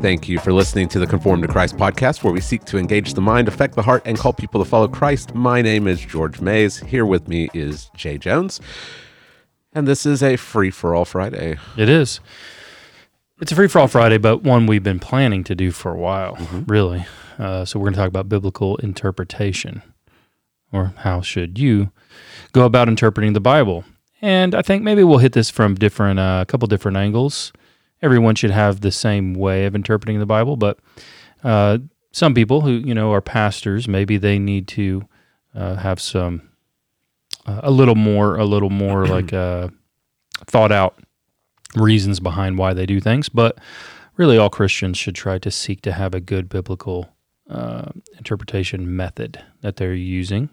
Thank you for listening to the Conform to Christ podcast, where we seek to engage the mind, affect the heart, and call people to follow Christ. My name is George Mays. Here with me is Jay Jones. And this is a free for all Friday. It is. It's a free for all Friday, but one we've been planning to do for a while, really. Uh, so we're going to talk about biblical interpretation, or how should you go about interpreting the Bible? And I think maybe we'll hit this from different, uh, a couple different angles. Everyone should have the same way of interpreting the Bible, but uh, some people who you know are pastors, maybe they need to uh, have some uh, a little more, a little more like uh, thought out reasons behind why they do things. But really, all Christians should try to seek to have a good biblical uh, interpretation method that they're using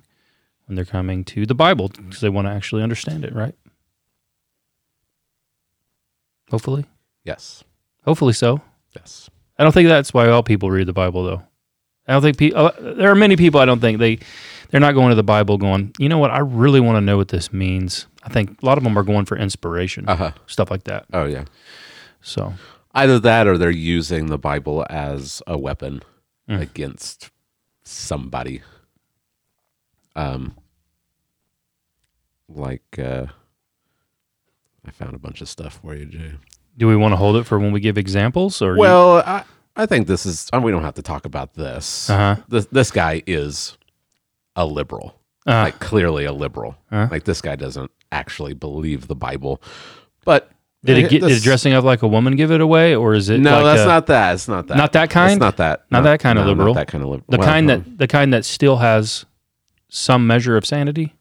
when they're coming to the Bible because they want to actually understand it, right? Hopefully, Yes. hopefully so. Yes. I don't think that's why all people read the Bible, though. I don't think people. Uh, there are many people. I don't think they they're not going to the Bible going. You know what? I really want to know what this means. I think a lot of them are going for inspiration, Uh huh. stuff like that. Oh, yeah. So Either that or they're using the Bible as a weapon Mm. against somebody. Um, like, uh, I found a bunch of stuff for you, Jay. Do we want to hold it for when we give examples, or Well, I, I think this is. uh, We don't have to talk about this. uh huh, This this guy is a liberal, uh, like clearly a liberal. Uh. Like this guy doesn't actually believe the Bible, but did it get this- did dressing up like a woman give it away, or is it No, like that's a- not that. It's not that. not that kind? It's not that. Not that kind of liberal? Not that kind of liberal. the kind that the kind that still has some measure of sanity?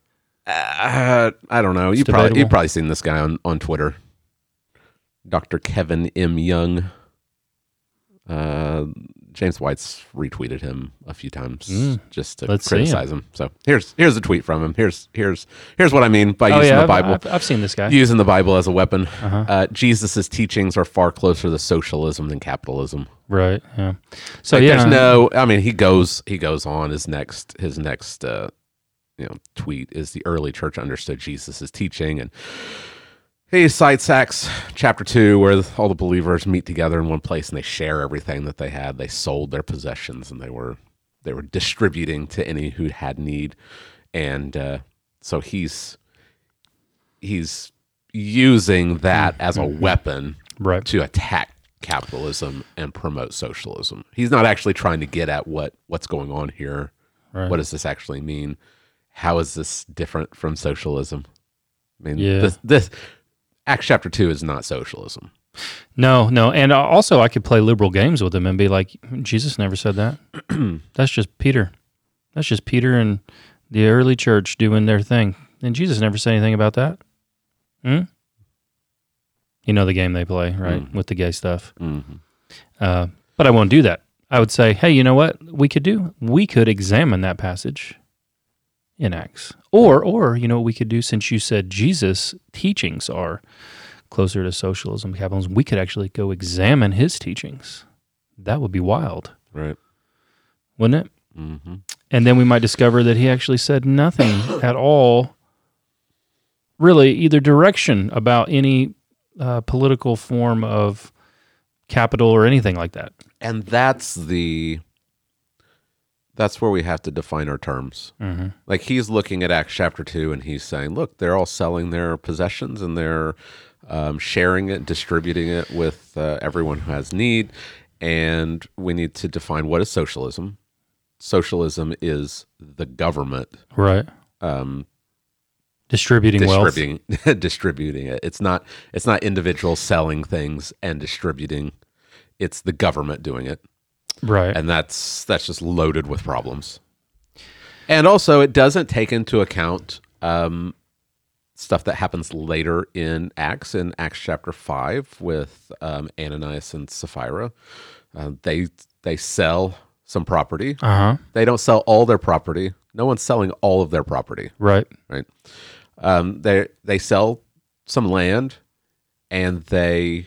Uh, I don't know. You probably you've probably seen this guy on on Twitter, Dr. Kevin M. Young. Uh, James White's retweeted him a few times Mm. just to Let's criticize him. So here's here's a tweet from him. Here's here's here's what I mean by oh using yeah, the Bible. I've, I've seen this guy. Using the Bible as a weapon. Uh-huh. Uh, Jesus' teachings are far closer to socialism than capitalism. Right. Yeah. So Like, yeah, there's no. I mean, he goes he goes on his next his next uh, you know tweet is the early church understood Jesus' teaching and he cites Acts chapter two where all the believers meet together in one place and they share everything that they had. They sold their possessions and they were they were distributing to any who had need, and uh, so he's he's using that as a weapon right. to attack capitalism and promote socialism. He's not actually trying to get at what what's going on here. Right. What does this actually mean? How is this different from socialism? I mean, Yeah. this, this Acts chapter two is not socialism. No, no, and also I could play liberal games with him and be like, Jesus never said that. That's just Peter. That's just Peter and the early church doing their thing, and Jesus never said anything about that. Hmm. You know the game they play, right, Mhm. with the gay stuff. Mhm. Uh, but I won't do that. I would say, hey, you know what we could do? We could examine that passage in Acts, or or you know what we could do since you said Jesus' teachings are closer to socialism, capitalism. We could actually go examine his teachings. That would be wild, Right. wouldn't it? hmm And then we might discover that he actually said nothing at all, really, either direction about any uh, political form of capital or anything like that. And that's the that's where we have to define our terms. Mm-hmm. Like he's looking at Acts chapter two and he's saying, look, they're all selling their possessions and they're um, sharing it, distributing it with uh, everyone who has need. And we need to define what is socialism. Socialism is the government Right. um, Distributing, wealth. distributing distributing it. It's not it's not individuals selling things and distributing. It's the government doing it Right. and that's that's just loaded with problems. And also, it doesn't take into account um, stuff that happens later in Acts, in Acts chapter five, with um, Ananias and Sapphira. Uh, they they sell some property. Uh huh. They don't sell all their property. No one's selling all of their property, Right. right? Um, they they sell some land, and they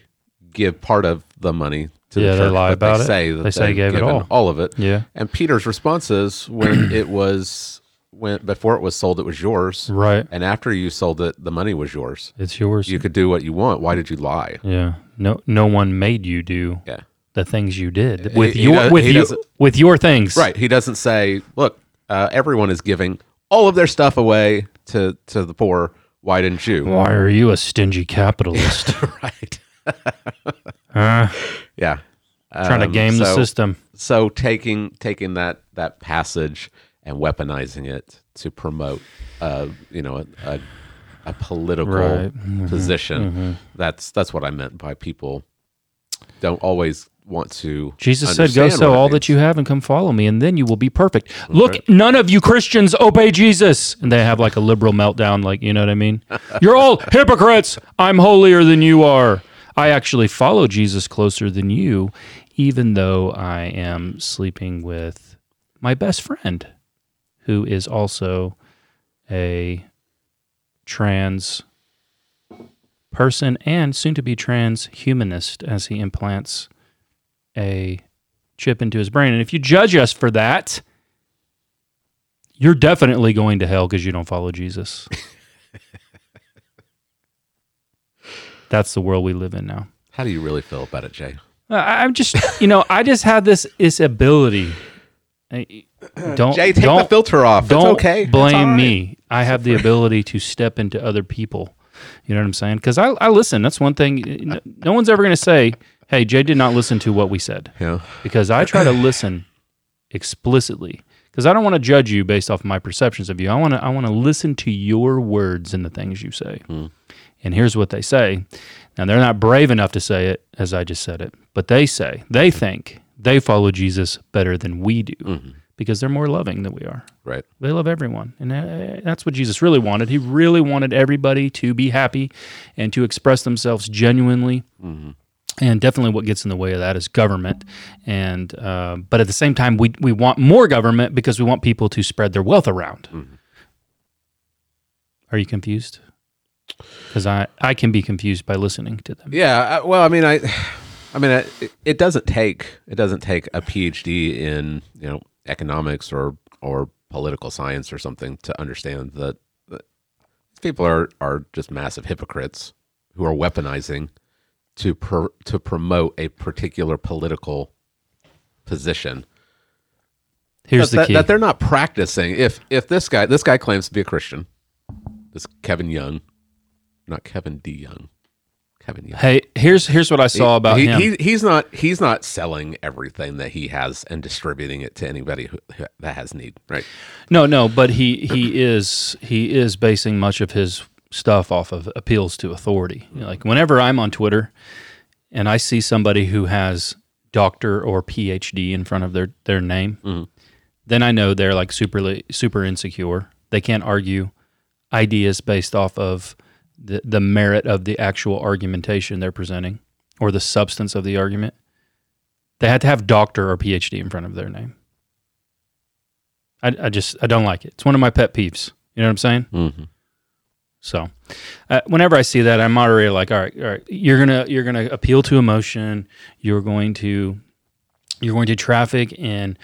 give part of the money to Yeah, the they church. lie but about they it. Say that They say gave it given all. of it. Yeah. And Peter's response is when it was when before it was sold, it was yours, Right. and after you sold it, the money was yours. It's yours. You could do what you want. Why did you lie? yeah. No. No one made you do Yeah. the things you did with he your does- with he you, with your things. Right. He doesn't say, "Look, uh, everyone is giving all of their stuff away to to the poor. Why didn't you?" Why are you a stingy capitalist? right. uh, Yeah. trying to Um, game the system. So taking taking that that passage and weaponizing it to promote, uh, you know, a, a, a political Right. Mm-hmm. position. That's that's what I meant by people don't always want to. Jesus said, "Go sell all that you have and come follow me, and then you will be perfect." Look, none of you Christians obey Jesus, and they have like a liberal meltdown. Like, you know what I mean? You're all hypocrites. I'm holier than you are. I actually follow Jesus closer than you, even though I am sleeping with my best friend, who is also a trans person and soon to be transhumanist as he implants a chip into his brain. And if you judge us for that, you're definitely going to hell because you don't follow Jesus. That's the world we live in now. How do you really feel about it, Jay? Uh, I- I'm just, you know, I just have this this ability. I- uh, Don't Jay, take don't, the filter off. Don't okay. It's blame all right. me. I have the ability to step into other people. You know what I'm saying? Because I, I listen. That's one thing. No, no one's ever going to say, "Hey, Jay did not listen to what we said," Yeah. because I try to listen explicitly. Because I don't want to judge you based off my perceptions of you. I want to I want to listen to your words and the things you say. Hmm. And here's what they say. Now they're not brave enough to say it as I just said it, but they say they think they follow Jesus better than we do because they're more loving than we are. Right. They love everyone. And uh, that's what Jesus really wanted. He really wanted everybody to be happy and to express themselves genuinely. And definitely what gets in the way of that is government. And uh, but at the same time, we, we want more government because we want people to spread their wealth around. Are you confused? Because I, I can be confused by listening to them. Yeah. I, well, I mean, I, I mean, I, it- doesn't take it doesn't take a PhD in you know economics or or political science or something to understand that, that people are are just massive hypocrites who are weaponizing to per, to promote a particular political position Here's that, the that- key. that they're not practicing. If if this guy this guy claims to be a Christian, this Kevin Young, not Kevin D Young, Kevin Young. hey, here's here's what I saw about he, him. He, he's not he's not selling everything that he has and distributing it to anybody who, who, that has need. Right. No, no, but he he is he is basing much of his stuff off of appeals to authority. You know, like whenever I'm on Twitter and I see somebody who has doctor or PhD in front of their their name, mm-hmm. then I know they're like super super insecure. They can't argue ideas based off of the the merit of the actual argumentation they're presenting or the substance of the argument. They had to have doctor or PhD in front of their name. I, I just I don't like it. It's one of my pet peeves. You know what I'm saying? Mm-hmm. So, uh, whenever I see that, I'm already like, all right, all right, you're gonna you're gonna appeal to emotion. You're going to you're going to traffic in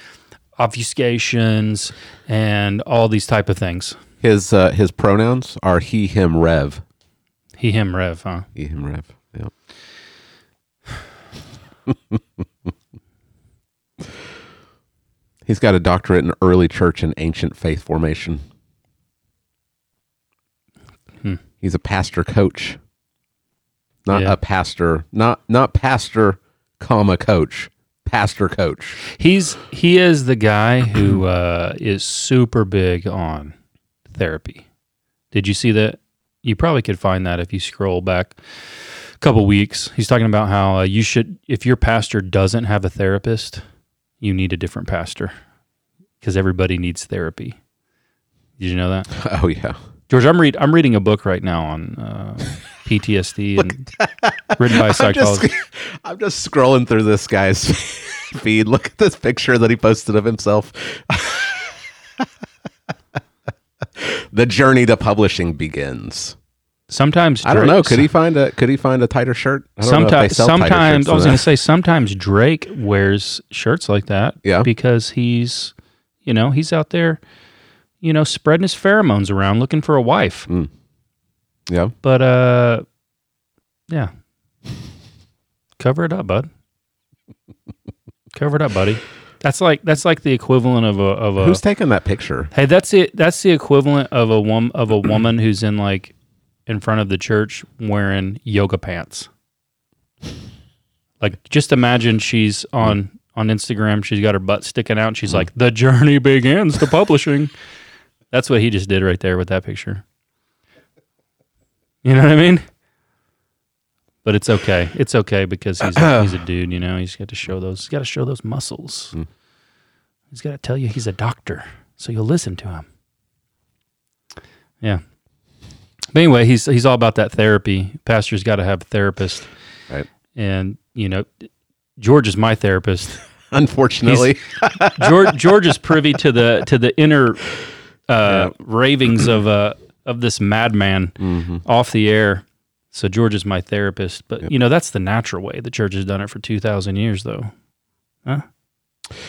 obfuscations and all these type of things. His uh, his pronouns are he him rev. He him rev, huh? He him rev. Yeah. He's got a doctorate in early church and ancient faith formation. Hmm. He's a pastor coach. Not Yeah. a pastor, not not pastor, comma coach. Pastor coach. He's he is the guy who uh, is super big on therapy. Did you see that? You probably could find that if you scroll back a couple weeks. He's talking about how uh, you should, if your pastor doesn't have a therapist, you need a different pastor because everybody needs therapy. Did you know that, Oh yeah. George? I'm read I'm reading a book right now on uh, PTSD and written by a psychologist. I'm just scrolling through this guy's feed. Look at this picture that he posted of himself. the journey to publishing begins. Sometimes I don't know. Could he find a Could he find a tighter shirt? I don't know if they sometimes sometimes I was going to say sometimes Drake wears shirts like that Yeah. because he's you know he's out there you know spreading his pheromones around looking for a wife Yeah. but uh yeah cover it up bud Cover it up, buddy. That's like that's like the equivalent of a of a. Who's taking that picture? hey, that's it. That's the equivalent of a wom- of a woman who's in like in front of the church wearing yoga pants. Like, just imagine she's on on Instagram. She's got her butt sticking out. And she's like, "The journey begins to publishing." That's what he just did right there with that picture. You know what I mean? But it's okay. It's okay because he's a, he's a dude. You know, he's got to show those. He's got to show those muscles. He's got to tell you he's a doctor, so you'll listen to him. Yeah. But anyway, he's he's all about that therapy. Pastor's got to have a therapist, Right. and you know, George is my therapist. Unfortunately, George George is privy to the to the inner uh, ravings of uh of this madman off the air. So George is my therapist, but you know that's the natural way. The church has done it for two thousand years, though. Huh?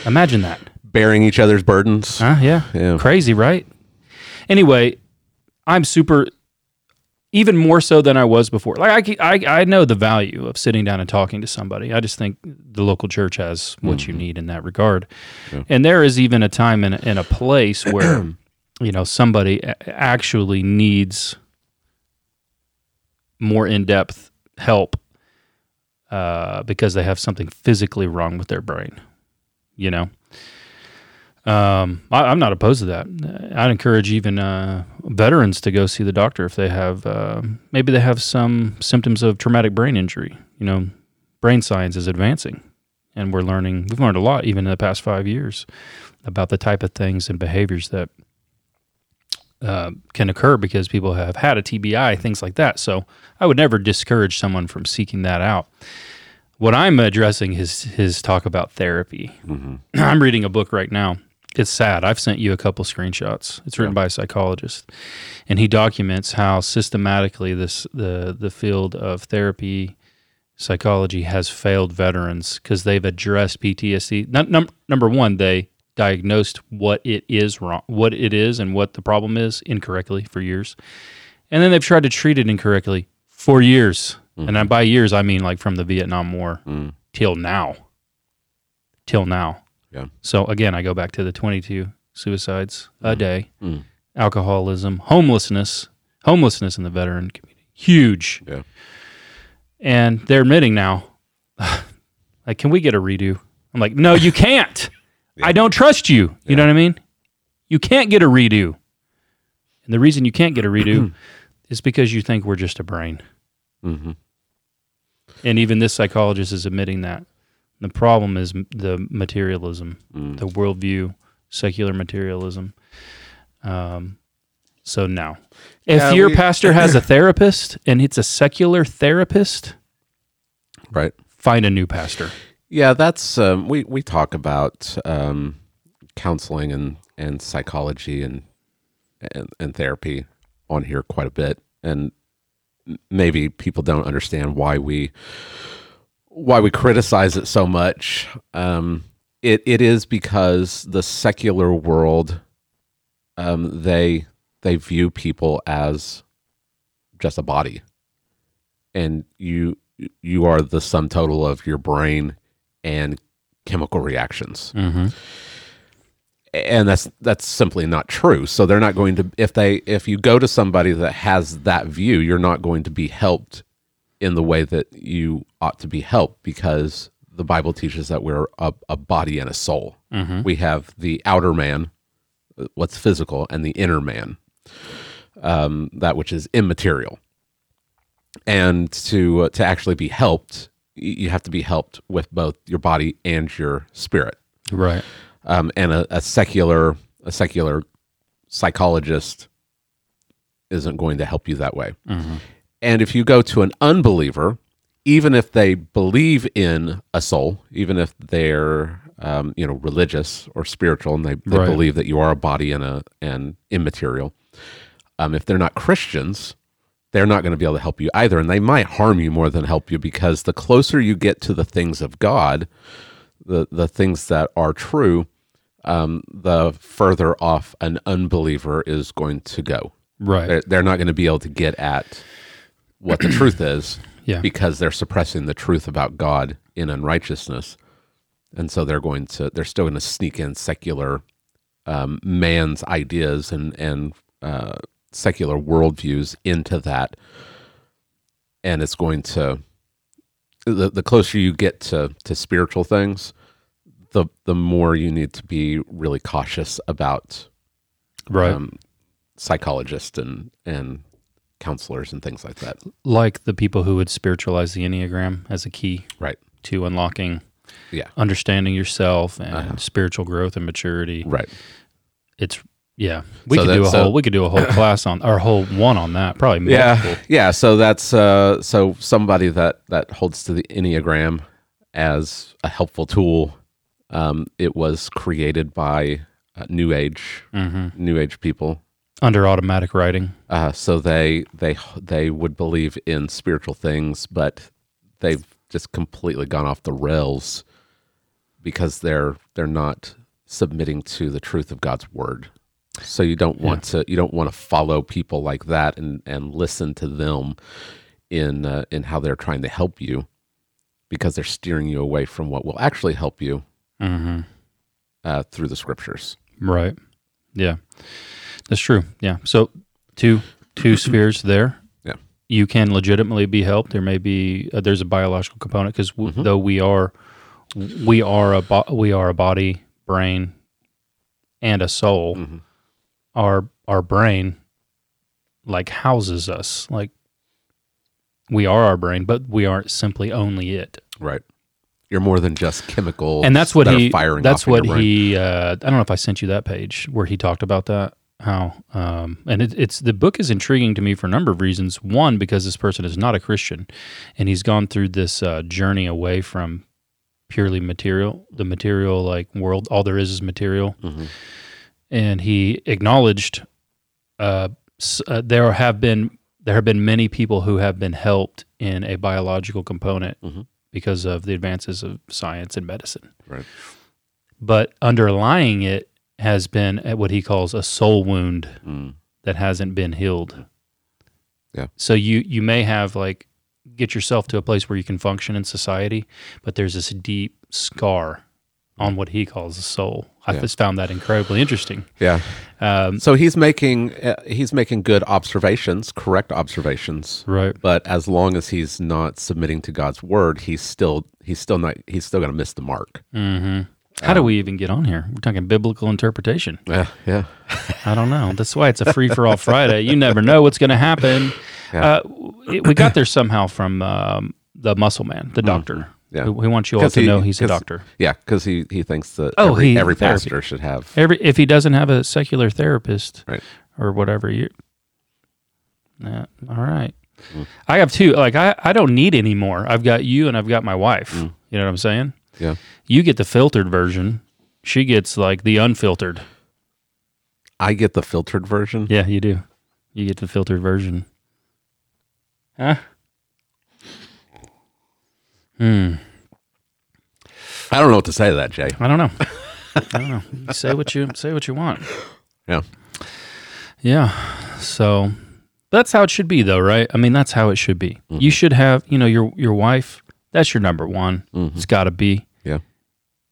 Imagine that. bearing each other's burdens. Huh? Yeah. Yeah. Crazy, right? Anyway, I'm super, even more so than I was before. Like I, I, I know the value of sitting down and talking to somebody. I just think the local church has what you mm-hmm. need in that regard. And there is even a time in, in a place where, you know, somebody actually needs more in depth help uh, because they have something physically wrong with their brain. You know, um, I, I'm not opposed to that. I'd encourage even uh, veterans to go see the doctor if they have uh, maybe they have some symptoms of traumatic brain injury. You know, brain science is advancing, and we're learning. We've learned a lot even in the past five years about the type of things and behaviors that uh, can occur because people have had a TBI, things like that. So I would never discourage someone from seeking that out. What I'm addressing is his talk about therapy. I'm reading a book right now. It's sad. I've sent you a couple screenshots. It's written by a psychologist, and he documents how systematically this the the field of therapy psychology has failed veterans because they've addressed PTSD. Num- number one, they diagnosed what it is wrong, what it is, and what the problem is incorrectly for years, and then they've tried to treat it incorrectly for years. And mm-hmm. by years, I mean like from the Vietnam War mm. till now. Till now. Yeah. So again, I go back to the 22 suicides a mm. day, mm. alcoholism, homelessness, homelessness in the veteran community, huge. Yeah. And they're admitting now, like, can we get a redo? I'm like, no, you can't. I don't trust you. You know what I mean? You can't get a redo. And the reason you can't get a redo is because you think we're just a brain. hmm And even this psychologist is admitting that. The problem is the materialism, the worldview, secular materialism. Um, so now, if Yeah, your we- pastor has a therapist and it's a secular therapist, Right. find a new pastor. Yeah, that's um, we we talk about um, counseling and and psychology and, and and therapy on here quite a bit, and maybe people don't understand why we why we criticize it so much. Um, it it is because the secular world um, they they view people as just a body, and you you are the sum total of your brain and chemical reactions. Mm-hmm. and that's that's simply not true. So they're not going to if they if you go to somebody that has that view you're not going to be helped in the way that you ought to be helped because the bible teaches that we're a, a body and a soul. We have the outer man what's physical and the inner man um, that which is immaterial. And to uh, to actually be helped you have to be helped with both your body and your spirit Right. um, and a, a secular a secular psychologist isn't going to help you that way. And if you go to an unbeliever, even if they believe in a soul, even if they're um, you know religious or spiritual, and they, they Right. believe that you are a body and a and immaterial, um, if they're not Christians, they're not going to be able to help you either, and they might harm you more than help you because the closer you get to the things of God, the the things that are true, um, the further off an unbeliever is going to go. Right. They're, they're not going to be able to get at what the truth is Yeah. because they're suppressing the truth about God in unrighteousness. and so they're going to they're still going to sneak in secular um, man's ideas and and uh, secular worldviews into that, and it's going to the, the closer you get to to spiritual things, the the more you need to be really cautious about Right. um, psychologists and and counselors and things like that. like the people who would spiritualize the Enneagram as a key Right. to unlocking Yeah. understanding yourself and Uh-huh. spiritual growth and maturity. Right. It's yeah. We So could that- do a so- whole we could do a whole class on or a whole one on that. Probably multiple. Yeah. Yeah. So that's uh so somebody that that holds to the Enneagram as a helpful tool. Um, it was created by uh, New Age hmm New Age people. Under automatic writing. Uh, so they they they would believe in spiritual things, but they've just completely gone off the rails because they're they're not submitting to the truth of God's word. So you don't want to you don't want to follow people like that and and listen to them in uh, in how they're trying to help you because they're steering you away from what will actually help you hmm uh, through the scriptures. Right. Yeah. That's true. Yeah. So two two spheres there. Yeah. You can legitimately be helped. There may be uh, there's a biological component because w- Mhm. though we are we are a bo- we are a body, brain, and a soul. Mhm. Our our brain like houses us. Like we are our brain, but we aren't simply only it. Right. You're more than just chemical. and that's what that he firing. that's off in your what he uh, i don't know if i sent you that page where he talked about that how um, and it, it's the book is intriguing to me for a number of reasons one because this person is not a christian and he's gone through this uh, journey away from purely material the material like world all there is is material Mhm. And he acknowledged uh, uh, there have been there have been many people who have been helped in a biological component Mhm. because of the advances of science and medicine. Right. But underlying it has been what he calls a soul wound Mm. that hasn't been healed. Yeah. So you you may have like get yourself to a place where you can function in society, but there's this deep scar on what he calls the soul. I Yeah. just found that incredibly interesting. Yeah. Um, So he's making uh, he's making good observations, correct observations. right. But as long as he's not submitting to God's word, he's still he's still not he's still going to miss the mark. hmm How do we even get on here? We're talking biblical interpretation. Yeah, yeah, I don't know. That's why it's a free for all Friday. You never know what's going to happen. Yeah. Uh, we we got there somehow from um, the muscle man, the doctor. Yeah. who, who wants you all to he- know he's a doctor. yeah. Because he he thinks that Oh, every, he- every therapy. should have Every if he doesn't have a secular therapist Right. or whatever, you. Yeah, all right. Mm. I have two. Like I, I don't need any more. I've got you and I've got my wife. Mm. You know what I'm saying? Yeah. You get the filtered version. She gets like the unfiltered. I get the filtered version. Yeah, you do. You get the filtered version. Huh? Hmm. I don't know what to say to that, Jay. I don't know. I don't know. You say what you say what you want. Yeah. Yeah. So that's how it should be though, right? I mean, that's how it should be. Mhm. You should have, you know, your your wife, that's your number one. Mhm. It's got to be. Yeah.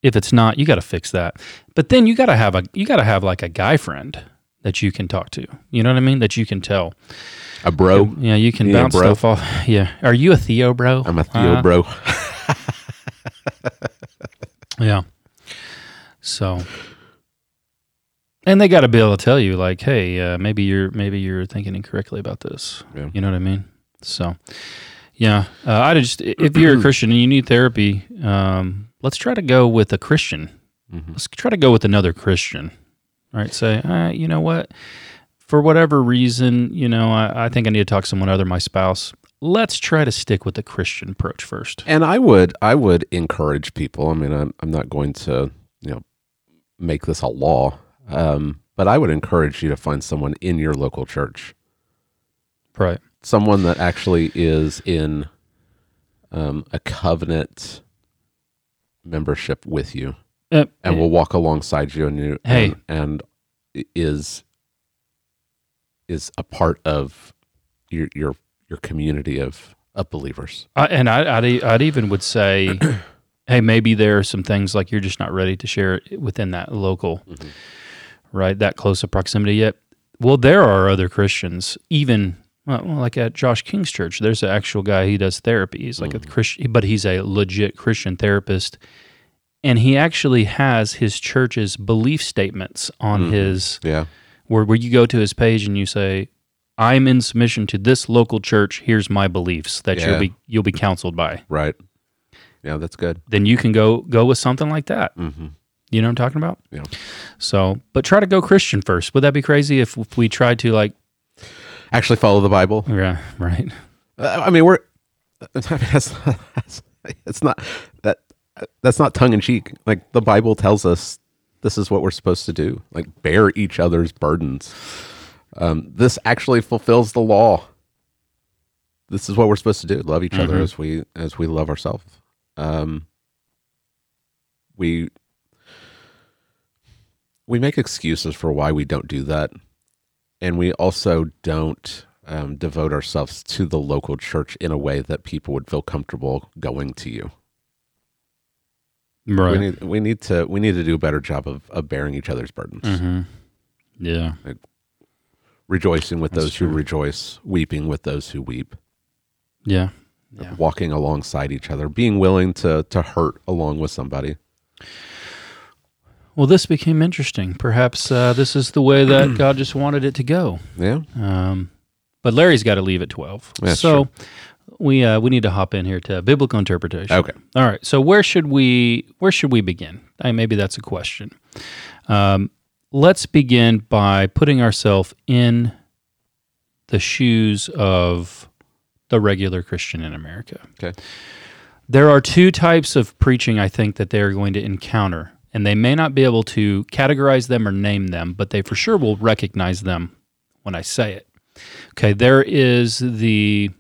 If it's not, you got to fix that. But then you got to have a you got to have like a guy friend that you can talk to. You know what I mean? That you can tell. A bro. Yeah, you can Yeah, bounce bro. stuff off. Yeah. Are you a Theo bro? I'm a Theo Huh? bro. Yeah. So, and they got to be able to tell you, like, hey, uh, maybe you're maybe you're thinking incorrectly about this. Yeah. You know what I mean? So, yeah, uh, I just if you're a Christian and you need therapy, um, let's try to go with a Christian. Mhm. Let's try to go with another Christian. Right? Say, uh, you know what? For whatever reason, you know, I, I think I need to talk to someone other than my spouse. Let's try to stick with the Christian approach first. And I would I would encourage people. I mean, I'm I'm not going to you know make this a law, um, but I would encourage you to find someone in your local church, Right. someone that actually is in um, a covenant membership with you, Uh, and will walk alongside you, and you Hey. and, and is is a part of your your your community of of believers. I, and I, I'd, I'd even would say hey, maybe there are some things like you're just not ready to share it within that local, mm-hmm. right? That close of proximity yet. Well, there are other Christians, even well, like at Josh King's church. There's an actual guy. He does therapy. He's like a mm-hmm. Christian, but he's a legit Christian therapist, and he actually has his church's belief statements on mm-hmm. his Yeah. Where where you go to his page and you say, "I'm in submission to this local church. Here's my beliefs that Yeah. you'll be you'll be counseled by." Right. Yeah, that's good. Then you can go go with something like that. hmm You know what I'm talking about? Yeah. So, but try to go Christian first. Would that be crazy if, if we tried to like? Actually, follow the Bible. Yeah, right. Uh, I mean, we're. I mean, that's, that's it's not that that's not tongue in cheek. Like the Bible tells us, this is what we're supposed to do. Like bear each other's burdens. Um, this actually fulfills the law. This is what we're supposed to do: love each other Mhm. as we as we love ourselves. Um, we we make excuses for why we don't do that, and we also don't um, devote ourselves to the local church in a way that people would feel comfortable going to you. We Right. need we need to we need to do a better job of, of bearing each other's burdens, hmm Yeah. rejoicing with That's those who rejoice, weeping with those who weep, Yeah. Yeah. walking alongside each other, being willing to to hurt along with somebody. Well, this became interesting. Perhaps uh, this is the way that God just wanted it to go. Yeah, Um, but Larry's got to leave at twelve. That's so we uh, we need to hop in here to biblical interpretation. Okay. All right. So where should we where should we begin? I, maybe that's a question. Um, let's begin by putting ourselves in the shoes of the regular Christian in America. Okay. There are two types of preaching I think that they are going to encounter, and they may not be able to categorize them or name them, but they for sure will recognize them when I say it. Okay, there is the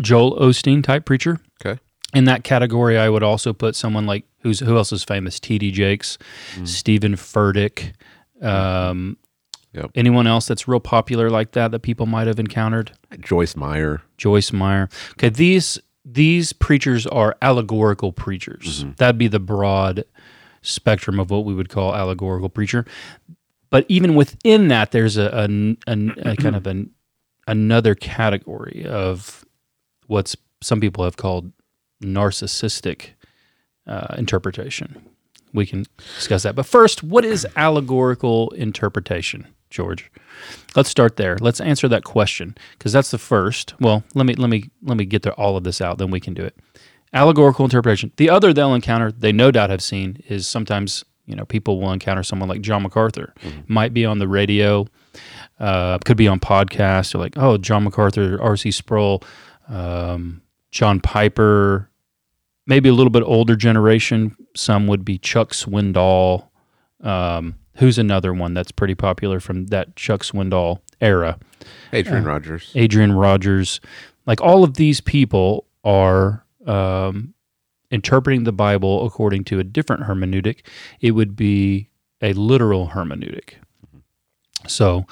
Joel Osteen type preacher. Okay. In that category, I would also put someone like who's who else is famous? T.D. Jakes, Steven Furtick. Um, Yep. Anyone else that's real popular like that that people might have encountered? Joyce Meyer. Joyce Meyer. Okay, these these preachers are allegorical preachers. That'd be the broad spectrum of what we would call allegorical preacher. But even within that, there's a, a, a- a kind of an another category of what's some people have called narcissistic uh, interpretation. We can discuss that. But first, what is allegorical interpretation, George? Let's start there. Let's answer that question because that's the first. Well, let me let me let me get there, all of this out, then we can do it. Allegorical interpretation. The other they'll encounter, they no doubt have seen, is sometimes you know people will encounter someone like John MacArthur. Might be on the radio, uh, could be on podcasts. Or like, oh, John MacArthur, R.C. Sproul, um, John Piper, maybe a little bit older generation. Some would be Chuck Swindoll. Um, who's another one that's pretty popular from that Chuck Swindoll era? Adrian Rogers. Adrian Rogers. Like all of these people are um, interpreting the Bible according to a different hermeneutic. It would be a literal hermeneutic. So,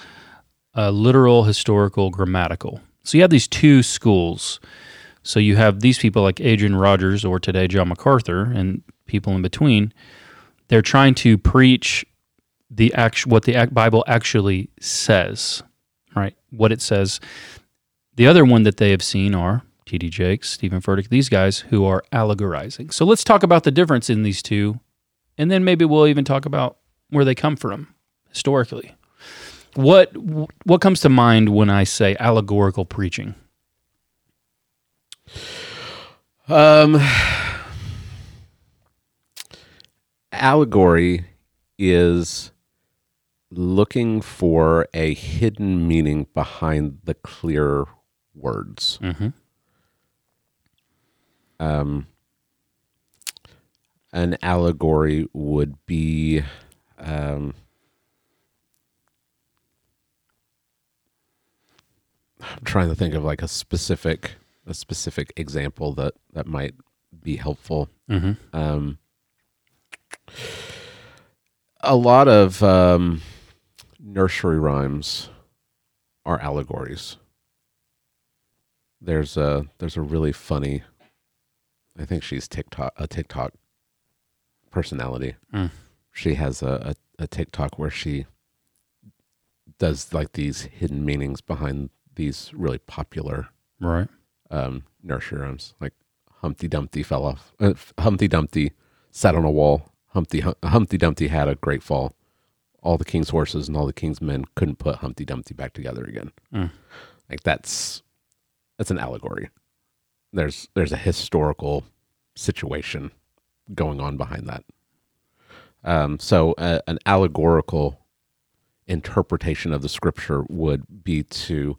uh, literal, historical, grammatical. So you have these two schools. So you have these people like Adrian Rogers or today John MacArthur and people in between. They're trying to preach the act- what the Bible actually says, right? What it says. The other one that they have seen are T.D. Jakes, Steven Furtick, these guys who are allegorizing. So let's talk about the difference in these two, and then maybe we'll even talk about where they come from historically. What what comes to mind when I say allegorical preaching? Um, allegory is looking for a hidden meaning behind the clear words. Mm-hmm. Um, an allegory would be um, I'm trying to think of like a specific a specific example that that might be helpful. Mm-hmm. Um, a lot of um, nursery rhymes are allegories. There's a there's a really funny. I think she's TikTok a TikTok personality. Mm. She has a, a, a TikTok where she does like these hidden meanings behind these really popular Right. um, like Humpty Dumpty fell off. Uh, Humpty Dumpty sat on a wall. Humpty Hum- Humpty Dumpty had a great fall. All the king's horses and all the king's men couldn't put Humpty Dumpty back together again. Mm. Like that's that's an allegory. There's there's a historical situation going on behind that. Um, so uh, an allegorical interpretation of the scripture would be to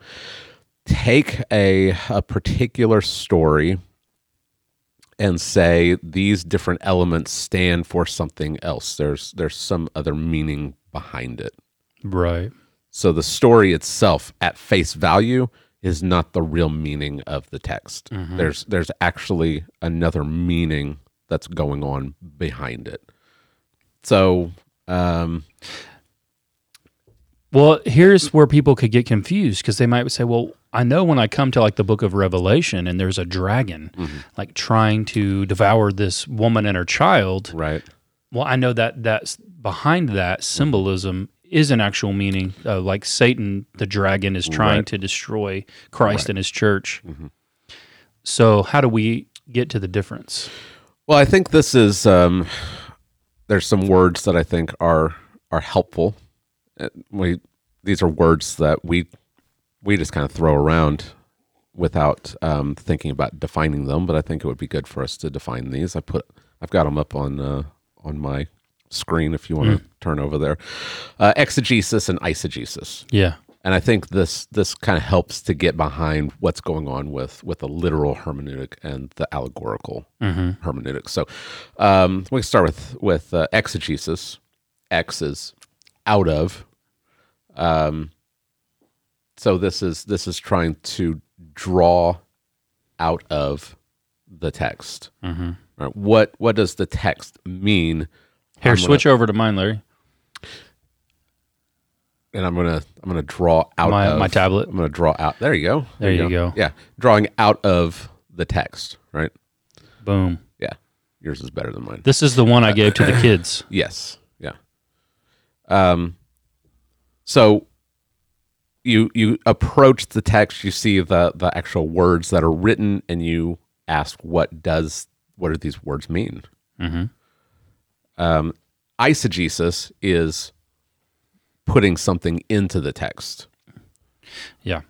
take a a particular story and say these different elements stand for something else. There's there's some other meaning behind it. Right. So the story itself at face value is not the real meaning of the text. There's there's actually another meaning that's going on behind it. So um Well, here's where people could get confused because they might say, "Well, I know when I come to like the book of Revelation and there's a dragon like trying to devour this woman and her child. right. Well, I know that that's behind that symbolism is an actual meaning. Uh, like Satan, the dragon, is trying Right. to destroy Christ Right. and His church. So, how do we get to the difference? Well, I think this is um, there's some words that I think are are helpful. Uh, We these are words that we we just kind of throw around without um, thinking about defining them. But I think it would be good for us to define these. I put I've got them up on uh, on my screen if you want to turn over there. Uh, exegesis and eisegesis Yeah. and I think this this kind of helps to get behind what's going on with with the literal hermeneutic and the allegorical hermeneutic. So um, we can start with with uh, exegesis. X is out of. Um, so this is this is trying to draw out of the text. Mm-hmm. Right? What what does the text mean? Here, I'm gonna- switch over to mine, Larry. and I'm gonna I'm gonna draw out My- of my tablet. I'm gonna draw out. There you go. There you go. Yeah, drawing out of the text. Right. Boom. Yeah, yours is better than mine. This is the one I gave to the kids. Yes. Yeah. Um. So you you approach the text. You see the the actual words that are written, and you ask, "What does what do these words mean?" Mhm. Um, eisegesis is putting something into the text. Yeah.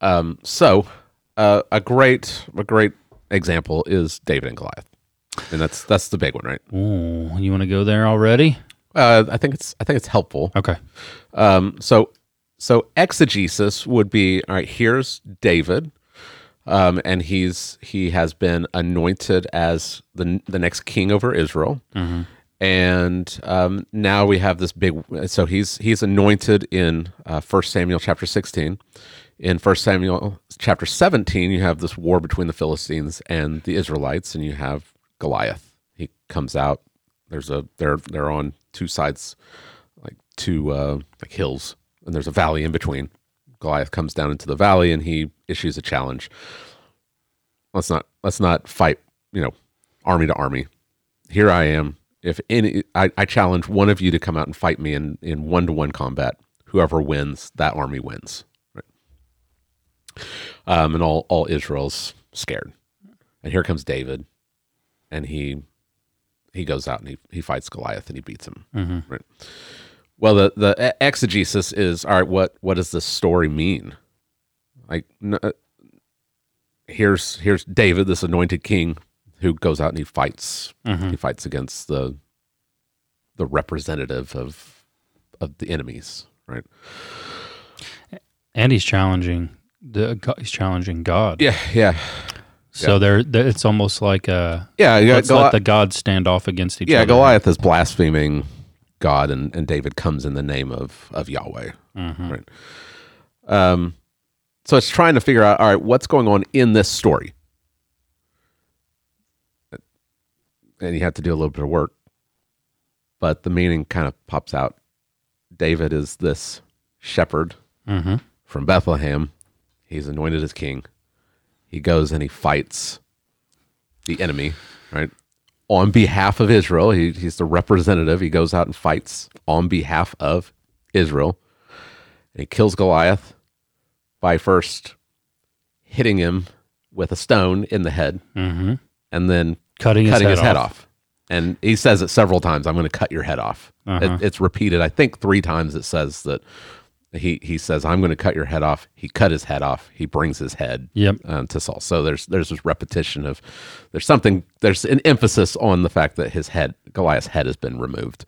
Um, so uh, a great a great example is David and Goliath, and that's that's the big one, right? Ooh, you want to go there already? Uh, I think it's I think it's helpful. Okay. Um, so so exegesis would be all right. Here's David, um, and he's he has been anointed as the the next king over Israel, and um, now we have this big. So he's he's anointed in uh, First Samuel chapter sixteen. In First Samuel chapter seventeen, you have this war between the Philistines and the Israelites, and you have Goliath. He comes out. There's a they're they're on two sides like two uh, like hills, and there's a valley in between. Goliath comes down into the valley, and he issues a challenge. Let's not let's not fight, you know, army to army. Here I am. If any, I, I challenge one of you to come out and fight me in in one to one combat. Whoever wins, that army wins. Right. Um, and all all Israel's scared. And here comes David, and he he goes out and he, he fights Goliath and he beats him. Right. Well, the the exegesis is all right. What what does this story mean? Like, n- uh, here's here's David, this anointed king, who goes out and he fights. He fights against the the representative of of the enemies. Right. And he's challenging the he's challenging God. Yeah. Yeah. So there, there, it's almost like uh, Yeah. yeah let's Goli- let the gods stand off against each yeah. other. Yeah, Goliath is blaspheming God, and, and David comes in the name of of Yahweh. Right. Um, so it's trying to figure out, all right, what's going on in this story, and you have to do a little bit of work, but the meaning kind of pops out. David is this shepherd Mm-hmm. from Bethlehem. He's anointed as king. He goes and he fights the enemy, right? on behalf of Israel. He, he's the representative. He goes out and fights on behalf of Israel. And he kills Goliath by first hitting him with a stone in the head Mm-hmm. and then Cutting, cutting his, his head off. And he says it several times. I'm going to cut your head off. Uh-huh. It, it's repeated. I think three times. It says that he he says I'm going to cut your head off. He cut his head off. He brings his head Yep. um, to Saul. So there's there's this repetition of there's something there's an emphasis on the fact that his head Goliath's head has been removed.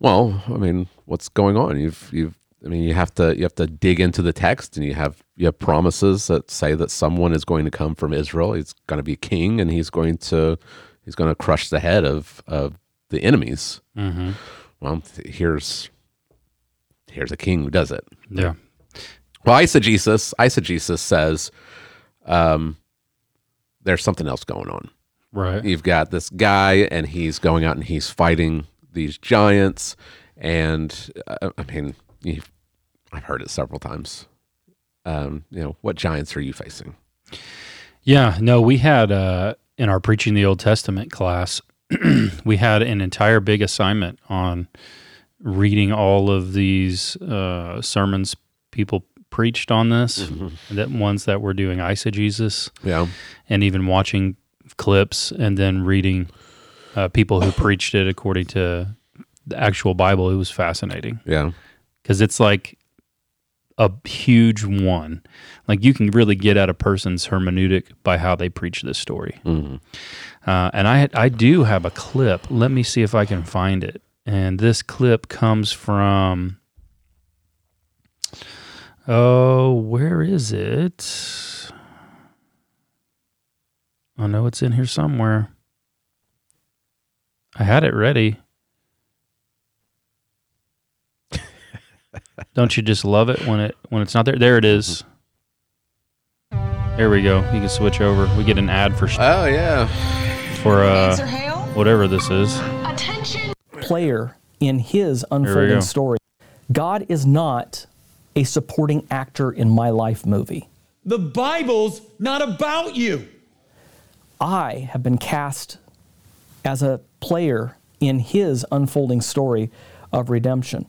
Well, I mean, what's going on? You've you've I mean, you have to you have to dig into the text, and you have you have promises that say that someone is going to come from Israel. He's going to be king, and he's going to he's going to crush the head of of the enemies. Mm-hmm. Well, here's here's a king who does it. Yeah. Well, eisegesis eisegesis says um, there's something else going on. Right. You've got this guy, and he's going out and he's fighting these giants. And uh, I mean, you've, I've heard it several times. Um, you know, what giants are you facing? Yeah, no, we had uh, in our preaching the Old Testament class, we had an entire big assignment on reading all of these uh, sermons people preached on this, that ones that were doing eisegesis, Yeah, and even watching clips and then reading uh, people who preached it according to the actual Bible. It was fascinating yeah, because it's like a huge one. Like you can really get at a person's hermeneutic by how they preach this story. Mhm. Uh, and I I do have a clip. Let me see if I can find it. And this clip comes from. Oh, where is it? I know it's in here somewhere. I had it ready. Don't you just love it when it when it's not there? There it is. There we go. You can switch over. We get an ad for oh yeah, for uh whatever this is. Attention. Player in his go. unfolding story. God is not a supporting actor in my life movie. The Bible's not about you. I have been cast as a player in his unfolding story of redemption.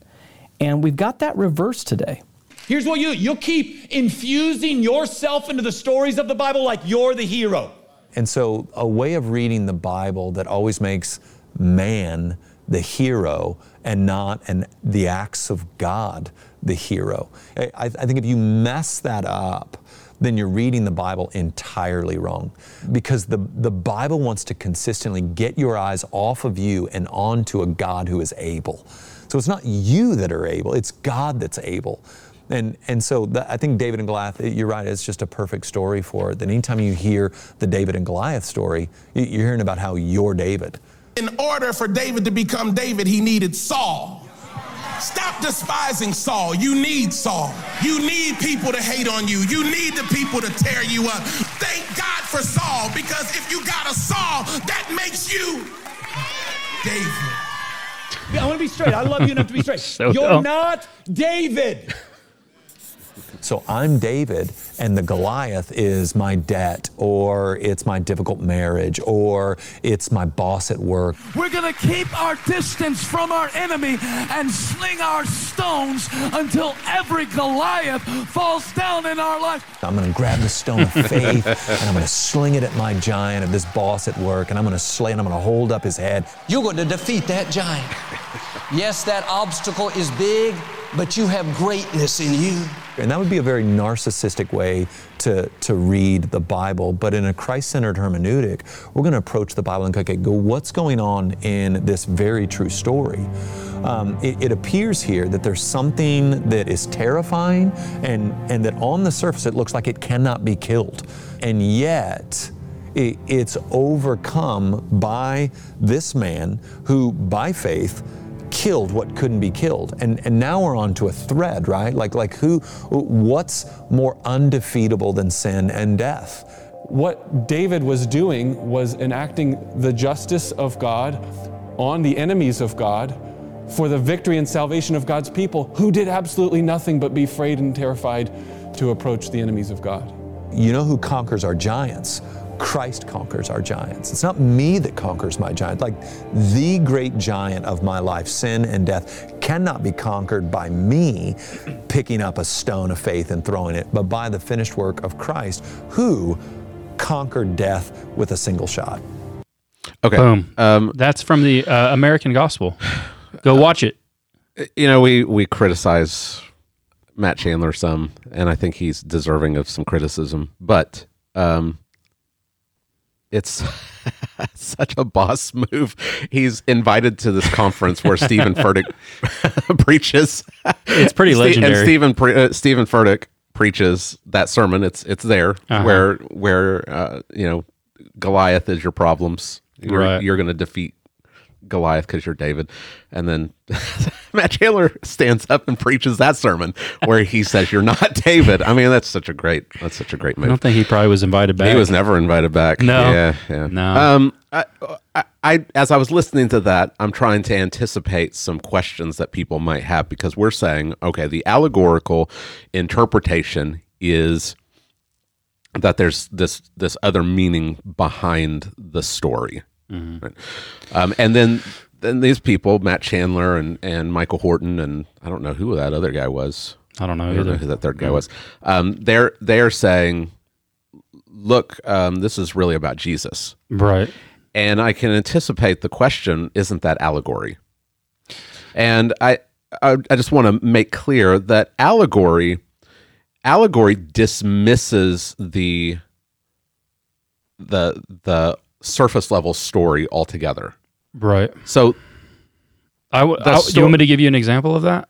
And we've got that reversed today. Here's what you you'll keep infusing yourself into the stories of the Bible like you're the hero. And so, a way of reading the Bible that always makes man the hero and not and the acts of God the hero. I, I think if you mess that up, then you're reading the Bible entirely wrong. Because the, the Bible wants to consistently get your eyes off of you and onto a God who is able. So it's not you that are able, it's God that's able. And, and so the, I think David and Goliath, eh, you're right, it's just a perfect story for it. That anytime you hear the David and Goliath story, you- you're hearing about how you're David. In order for David to become David, he needed Saul. Stop despising Saul. You need Saul. You need people to hate on you. You need the people to tear you up. Thank God for Saul because if you got a Saul, that makes you David. I want to be straight. I love you enough to be straight. So you're dumb. not David. So I'm David, and the Goliath is my debt, or it's my difficult marriage, or it's my boss at work. We're going to keep our distance from our enemy and sling our stones until every Goliath falls down in our life. I'm going to grab the stone of faith, and I'm going to sling it at my giant, at this boss at work, and I'm going to slay, and I'm going to hold up his head. You're going to defeat that giant. Yes, that obstacle is big, but you have greatness in you. And that would be a very narcissistic way to, to read the Bible. But in a Christ centered hermeneutic, we're going to approach the Bible and okay, go, what's going on in this very true story? Um, it, it appears here that there's something that is terrifying and, and that on the surface it looks like it cannot be killed. And yet, it, it's overcome by this man who, by faith, killed what couldn't be killed. And and now we're on to a thread, right? Like like who what's more undefeatable than sin and death? What David was doing was enacting the justice of God on the enemies of God for the victory and salvation of God's people who did absolutely nothing but be afraid and terrified to approach the enemies of God. You know who conquers our giants? Christ conquers our giants. It's not me that conquers my giant. Like the great giant of my life, sin and death, cannot be conquered by me picking up a stone of faith and throwing it, but by the finished work of Christ, who conquered death with a single shot. Okay. Boom. Um, That's from the uh, American Gospel. Go watch it. you know, we we criticize Matt Chandler some, and I think he's deserving of some criticism. But um, it's such a boss move. He's invited to this conference where Steven Furtick preaches. It's pretty legendary. And Steven uh, Steven Furtick preaches that sermon. It's it's there Uh-huh. where where uh, you know Goliath is your problems. You're, Right. you're going to defeat Goliath because you're David. And then Matt Chandler stands up and preaches that sermon where he says you're not David. I mean, that's such a great that's such a great I don't think he probably was invited back. He was never invited back. No. Yeah, yeah. No. Um, I, I, I, as I was listening to that, I'm trying to anticipate some questions that people might have because we're saying, okay, the allegorical interpretation is that there's this this other meaning behind the story, right? um, and then then these people, Matt Chandler and and Michael Horton, and I don't know who that other guy was. I don't know I don't know who that third guy was. Um, they're they're saying, look, um, this is really about Jesus, Right. and I can anticipate the question: Isn't that allegory? And I I, I just want to make clear that allegory allegory dismisses the the the surface level story altogether. Right. So I w- I- do sto- you want me to give you an example of that?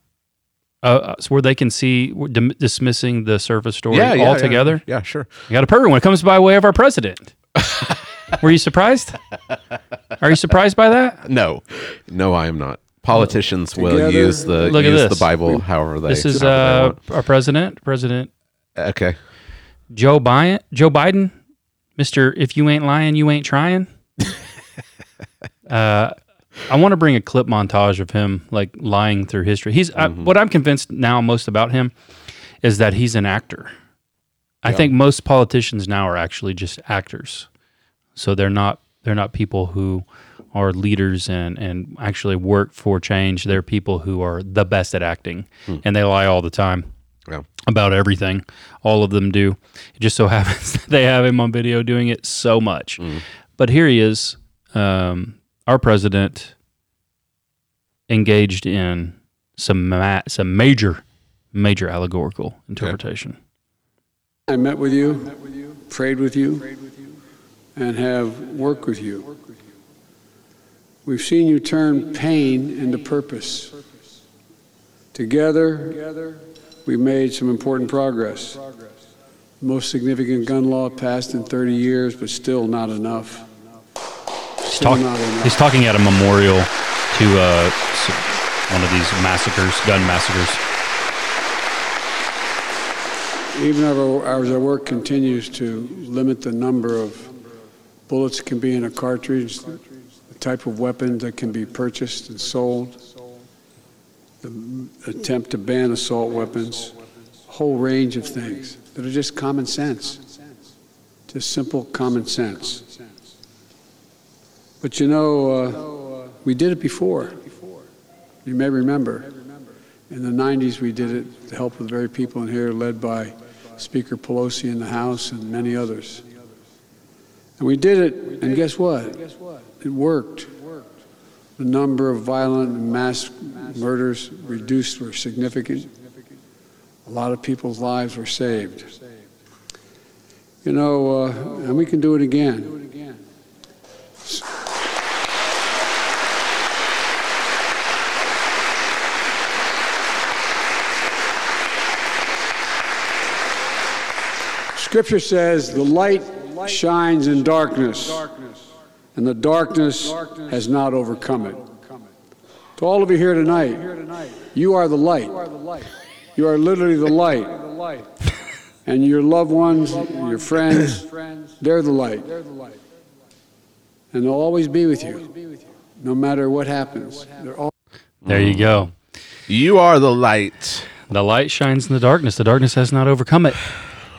Uh, Uh, so where they can see we're dim- dismissing the surface story yeah, yeah, altogether. Yeah, yeah, sure. You got a perfect when it comes by way of our president. Were you surprised? Are you surprised by that? No, no, I am not. Politicians will use the Look at use this. the Bible however they. This is however they uh, want. our president, President okay. Joe Biden. Joe Biden, Mister. If you ain't lying, you ain't trying. uh, I want to bring a clip montage of him like lying through history. He's I, what I'm convinced now most about him is that he's an actor. I think most politicians now are actually just actors. So they're not they're not people who are leaders and and actually work for change. They're people who are the best at acting and they lie all the time Yeah. about everything. All of them do. It just so happens that they have him on video doing it so much. But here he is, um, our president, engaged in some ma- some major, major allegorical interpretation. I met with you, prayed with you, and have worked with you. We've seen you turn pain into purpose. Together, we've made some important progress. Most significant gun law passed in 30 years, but still not enough. He's, talk- not enough. he's talking at a memorial to uh, one of these massacres, gun massacres. Even as our work continues to limit the number of bullets that can be in a cartridge, the type of weapons that can be purchased and sold, the attempt to ban assault weapons, a whole range of things that are just common sense, just simple common sense. But you know, uh, we did it before. You may remember. In the 90s, we did it to help the very people in here, led by Speaker Pelosi in the House and many others. And we did it, and guess what? It worked. The number of violent mass murders reduced were significant. A lot of people's lives were saved. You know, uh, and we can do it again. Scripture says the light shines in darkness, and the darkness has not overcome it. To all of you here tonight, you are the light. You are literally the light. And your loved ones, your friends, they're the light. And they'll always be with you, no matter what happens. They're all. There you go. You are the light. The light shines in the darkness. The darkness has not overcome it.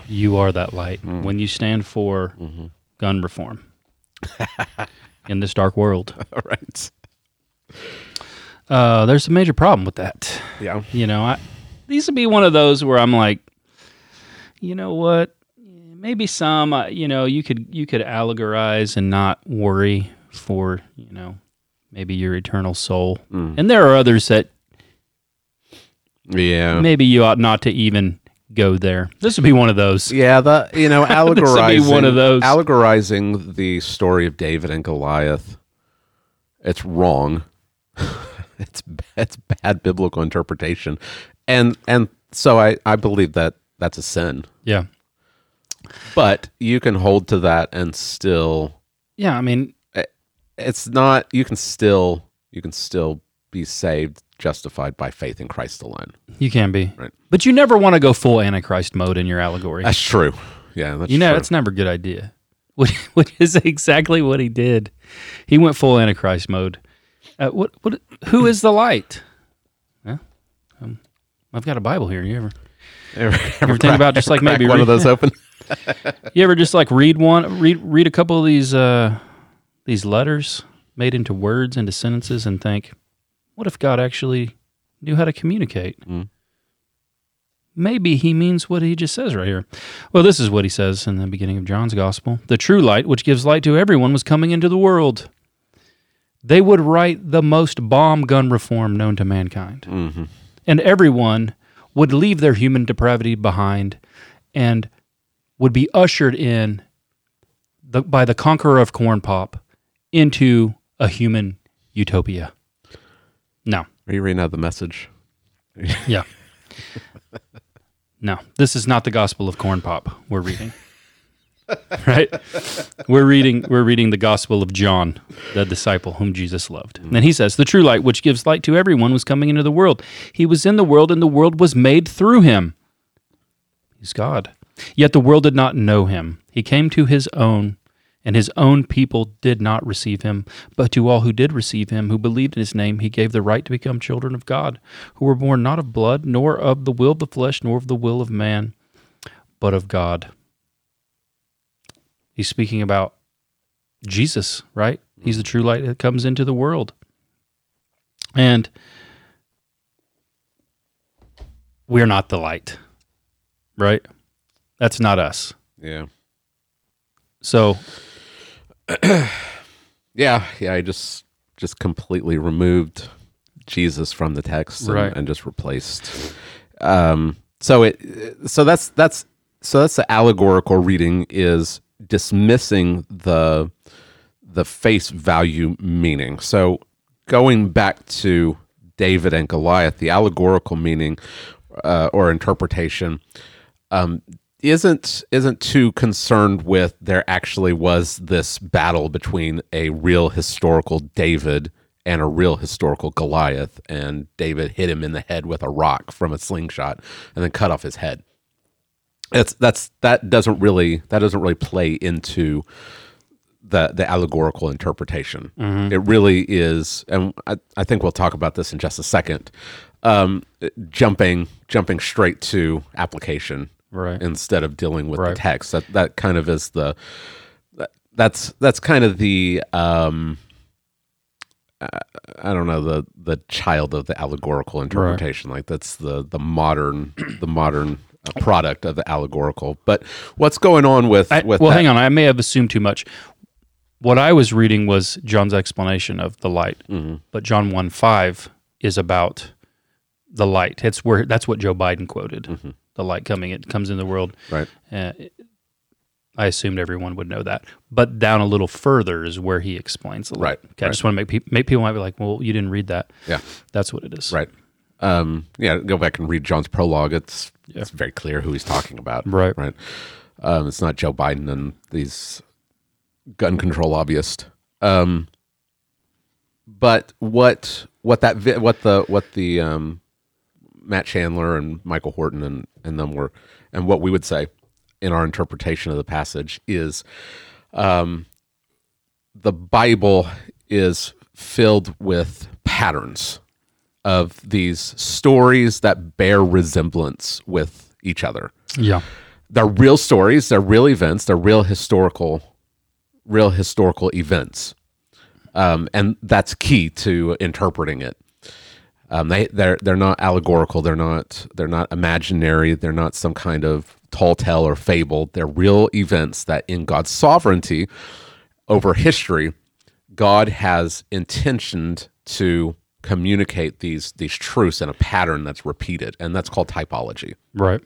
You are that light. Mm. When you stand for mm-hmm. gun reform in this dark world. All right. Uh, there's a major problem with that. Yeah. You know, I, these would be one of those where I'm like, you know what? Maybe some, uh, you know, you could you could allegorize and not worry for, you know, maybe your eternal soul. Mm. And there are others that Yeah. maybe you ought not to even go there. This would be one of those. Yeah, the you know This would be allegorizing one of those. allegorizing the story of David and Goliath. It's wrong. it's it's bad biblical interpretation, and and so I I believe that that's a sin. Yeah. But you can hold to that and still Yeah, I mean, eh, it's not you can still you can still be saved justified by faith in Christ alone. you can be. Right. But you never want to go full Antichrist mode in your allegory. That's true. Yeah, that's you know, true. that's never a good idea. What, what is exactly what he did? He went full Antichrist mode. Uh, what? What? Who is the light? Yeah, um, I've got a Bible here. You ever? Ever- ever ever think about just like maybe one read- of those open? you ever just like read one, read read a couple of these uh, these letters made into words into sentences and think, what if God actually knew how to communicate? Maybe he means what he just says right here. Well, this is what he says in the beginning of John's gospel. The true light, which gives light to everyone, was coming into the world. They would write the most bomb gun reform known to mankind. Mm-hmm. And everyone would leave their human depravity behind and would be ushered in the, by the conqueror of corn pop into a human utopia. No. Are you reading out the message? Yeah. No, this is not the gospel of corn pop we're reading. right? We're reading we're reading the gospel of John, the disciple whom Jesus loved. And then he says, "The true light which gives light to everyone was coming into the world. He was in the world and the world was made through him." He's God. Yet the world did not know him. He came to his own, and his own people did not receive him. But to all who did receive him, who believed in his name, he gave the right to become children of God, who were born not of blood, nor of the will of the flesh, nor of the will of man, but of God. He's speaking about Jesus, right? He's the true light that comes into the world. And we're not the light, right? That's not us. Yeah. So, yeah, yeah. I just just completely removed Jesus from the text and, Right. and just replaced. Um, so it so that's that's so that's the allegorical reading is dismissing the the face value meaning. So going back to David and Goliath, the allegorical meaning uh, or interpretation um, isn't isn't too concerned with there actually was this battle between a real historical David and a real historical Goliath, and David hit him in the head with a rock from a slingshot and then cut off his head. It's that's that doesn't really that doesn't really play into the the allegorical interpretation. Mhm. It really is, and I, I think we'll talk about this in just a second. Um, jumping jumping straight to application, Right. Instead of dealing with Right. the text, that that kind of is the that, that's that's kind of the um, I, I don't know the the child of the allegorical interpretation. Like that's the the modern the modern uh, product of the allegorical. But what's going on with I, with well, that- hang on. I may have assumed too much. What I was reading was John's explanation of the light, Mm-hmm. but John one five is about the light. It's where that's what Joe Biden quoted. The light coming, it comes in the world. Right. Uh, I assumed everyone would know that, but down a little further is where he explains the light. Right, Okay, I just want to make people make people might be like, "Well, you didn't read that." Yeah. that's what it is. Right. Um, yeah, go back and read John's prologue. It's it's very clear who he's talking about. Right. Right. Um, it's not Joe Biden and these gun control lobbyists. Um, but what what that vi- what the what the um, Matt Chandler and Michael Horton and and them were and what we would say in our interpretation of the passage is um, the Bible is filled with patterns of these stories that bear resemblance with each other. Yeah. They're real stories, they're real events, they're real historical real historical events, um, and that's key to interpreting it. Um, they they're they're not allegorical. They're not they're not imaginary. They're not some kind of tall tale or fable. They're real events that, in God's sovereignty over history, God has intentioned to communicate these these truths in a pattern that's repeated, and that's called typology. Right.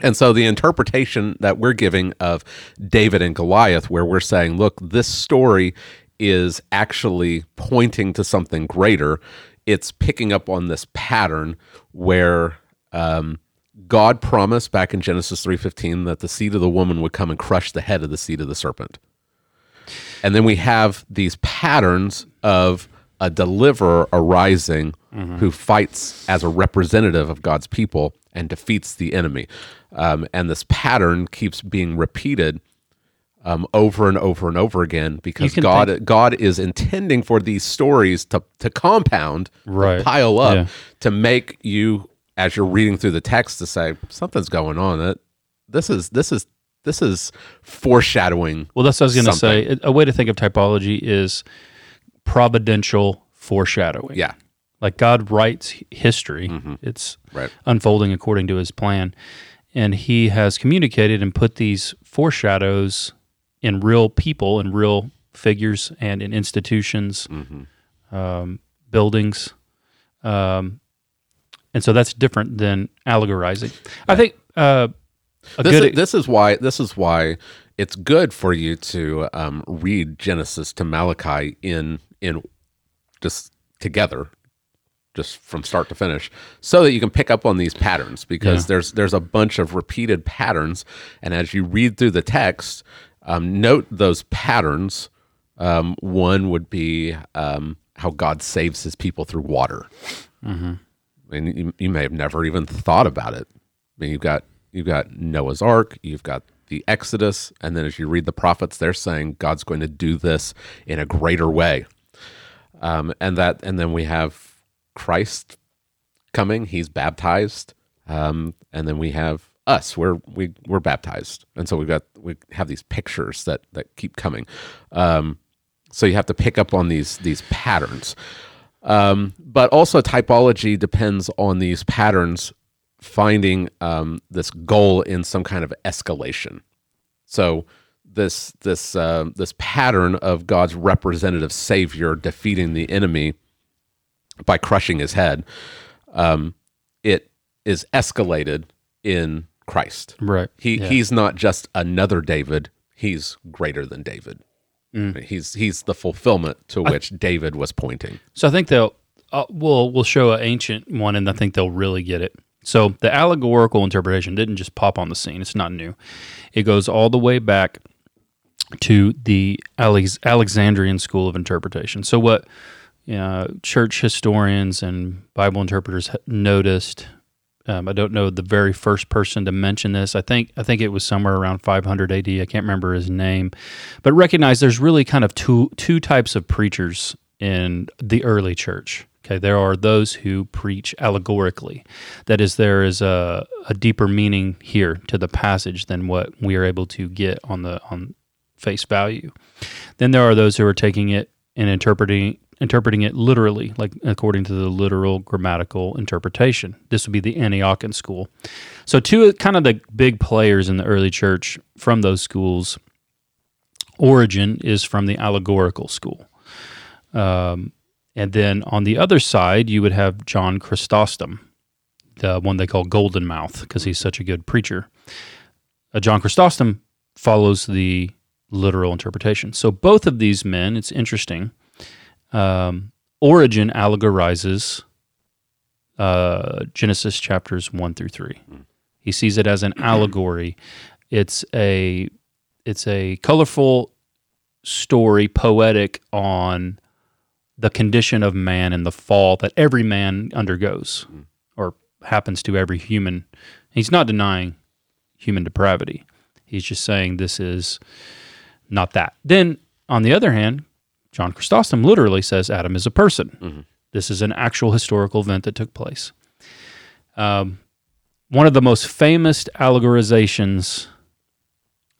And so the interpretation that we're giving of David and Goliath, where we're saying, look, this story is actually pointing to something greater. It's picking up on this pattern where um, God promised back in Genesis three fifteen that the seed of the woman would come and crush the head of the seed of the serpent. And then we have these patterns of a deliverer arising who fights as a representative of God's people and defeats the enemy. Um, and this pattern keeps being repeated um, over and over and over again because God think- God is intending for these stories to to compound, to pile up, Yeah. to make you as you're reading through the text to say something's going on. That this is this is this is foreshadowing. Well, that's what I was going to say. A way to think of typology is providential foreshadowing. Yeah. Like God writes history, it's Mm-hmm. Right. unfolding according to his plan. And he has communicated and put these foreshadows in real people and real figures and in institutions, Mm-hmm. um, buildings. Um, and so that's different than allegorizing. I think uh, a this, good is, this is why this is why it's good for you to um, read Genesis to Malachi in in just together, just from start to finish, so that you can pick up on these patterns because Yeah. there's there's a bunch of repeated patterns, and as you read through the text, um, note those patterns. Um, one would be um, how God saves His people through water. Mm-hmm. I mean, you, you may have never even thought about it. I mean, you've got you've got Noah's Ark, you've got the Exodus, and then as you read the prophets, they're saying God's going to do this in a greater way. Um, and that, and then we have Christ coming; he's baptized, um, and then we have us. We're we we're baptized, and so we've got we have these pictures that that keep coming. Um, so you have to pick up on these these patterns. Um, but also typology depends on these patterns finding um, this goal in some kind of escalation. So this this uh, this pattern of God's representative savior defeating the enemy by crushing his head, um, it is escalated in Christ. Right. He Yeah. he's not just another David. He's greater than David. Mm. He's he's the fulfillment to which David was pointing. So I think they'll uh, we'll we'll show an ancient one, and I think they'll really get it. So the allegorical interpretation didn't just pop on the scene; it's not new. It goes all the way back to the Alex- Alexandrian school of interpretation. So what uh, church historians and Bible interpreters noticed. Um, I don't know the very first person to mention this. I think I think it was somewhere around 500 AD. I can't remember his name, but recognize there's really kind of two two types of preachers in the early church. Okay, there are those who preach allegorically. That is, there is a, a deeper meaning here to the passage than what we are able to get on the on face value. Then there are those who are taking it and interpreting interpreting it literally, like according to the literal grammatical interpretation. This would be the Antiochian school. So two kind of the big players in the early church from those schools. Origen is from the allegorical school. Um, and then on the other side, you would have John Chrysostom, the one they call Golden Mouth because he's such a good preacher. Uh, John Chrysostom follows the literal interpretation. So both of these men, it's interesting. Um, Origen allegorizes uh, Genesis chapters one through three. He sees it as an allegory. It's a it's a colorful story, poetic on the condition of man and the fall that every man undergoes or happens to every human. He's not denying human depravity. He's just saying this is not that. Then, on the other hand, John Chrysostom literally says Adam is a person. This is an actual historical event that took place. Um, one of the most famous allegorizations,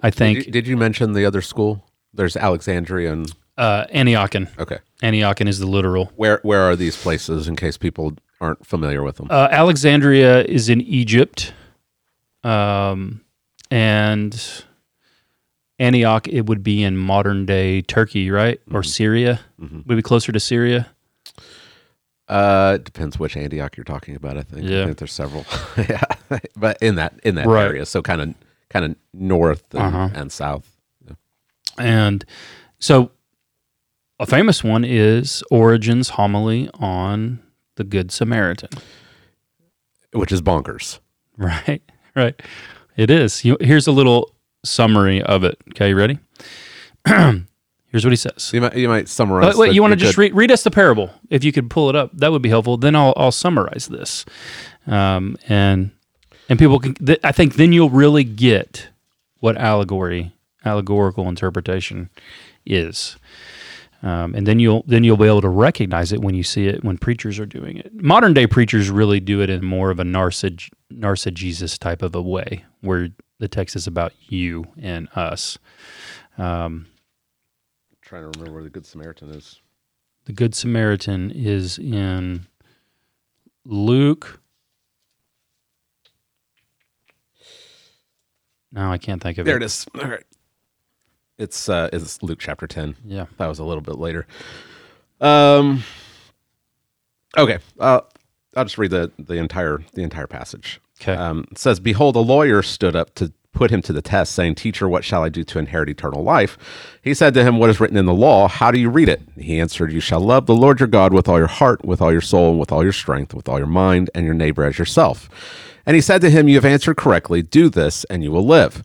I think. Did you, did you mention the other school? There's Alexandria and Uh, Antiochian. okay. Antiochian is the literal. Where where are these places in case people aren't familiar with them? Uh, Alexandria is in Egypt, um, and Antioch it would be in modern day Turkey, right, or Syria? Would be closer to Syria? Uh, it depends which Antioch you're talking about. I think. Yeah. I think there's several. yeah, but in that in that Right. area, so kind of kind of north and, Uh-huh. and south. And so a famous one is Origen's homily on the Good Samaritan. Which is bonkers. Right, right. It is. You, here's a little summary of it. Okay, you ready? here's what he says. You might you might summarize. Uh, wait, you want to just good- read, read us the parable? If you could pull it up, that would be helpful. Then I'll, I'll summarize this, um, and and people can. Th- I think then you'll really get what allegory, allegorical interpretation, is, um, and then you'll then you'll be able to recognize it when you see it when preachers are doing it. Modern day preachers really do it in more of a narcissist narcissist type of a way, where the text is about you and us. Um, trying to remember where the Good Samaritan is. the Good Samaritan is in Luke. No, I can't think of There it. There it is. All right. It's uh it's Luke chapter 10. Yeah. That was a little bit later. Um Okay. Uh I'll just read the the entire the entire passage. Okay. Um it says behold a lawyer stood up to put him to the test saying teacher what shall I do to inherit eternal life? He said to him what is written in the law? How do you read it? He answered you shall love the Lord your God with all your heart, with all your soul, with all your strength, with all your mind, and your neighbor as yourself. And he said to him, You have answered correctly. Do this, and you will live.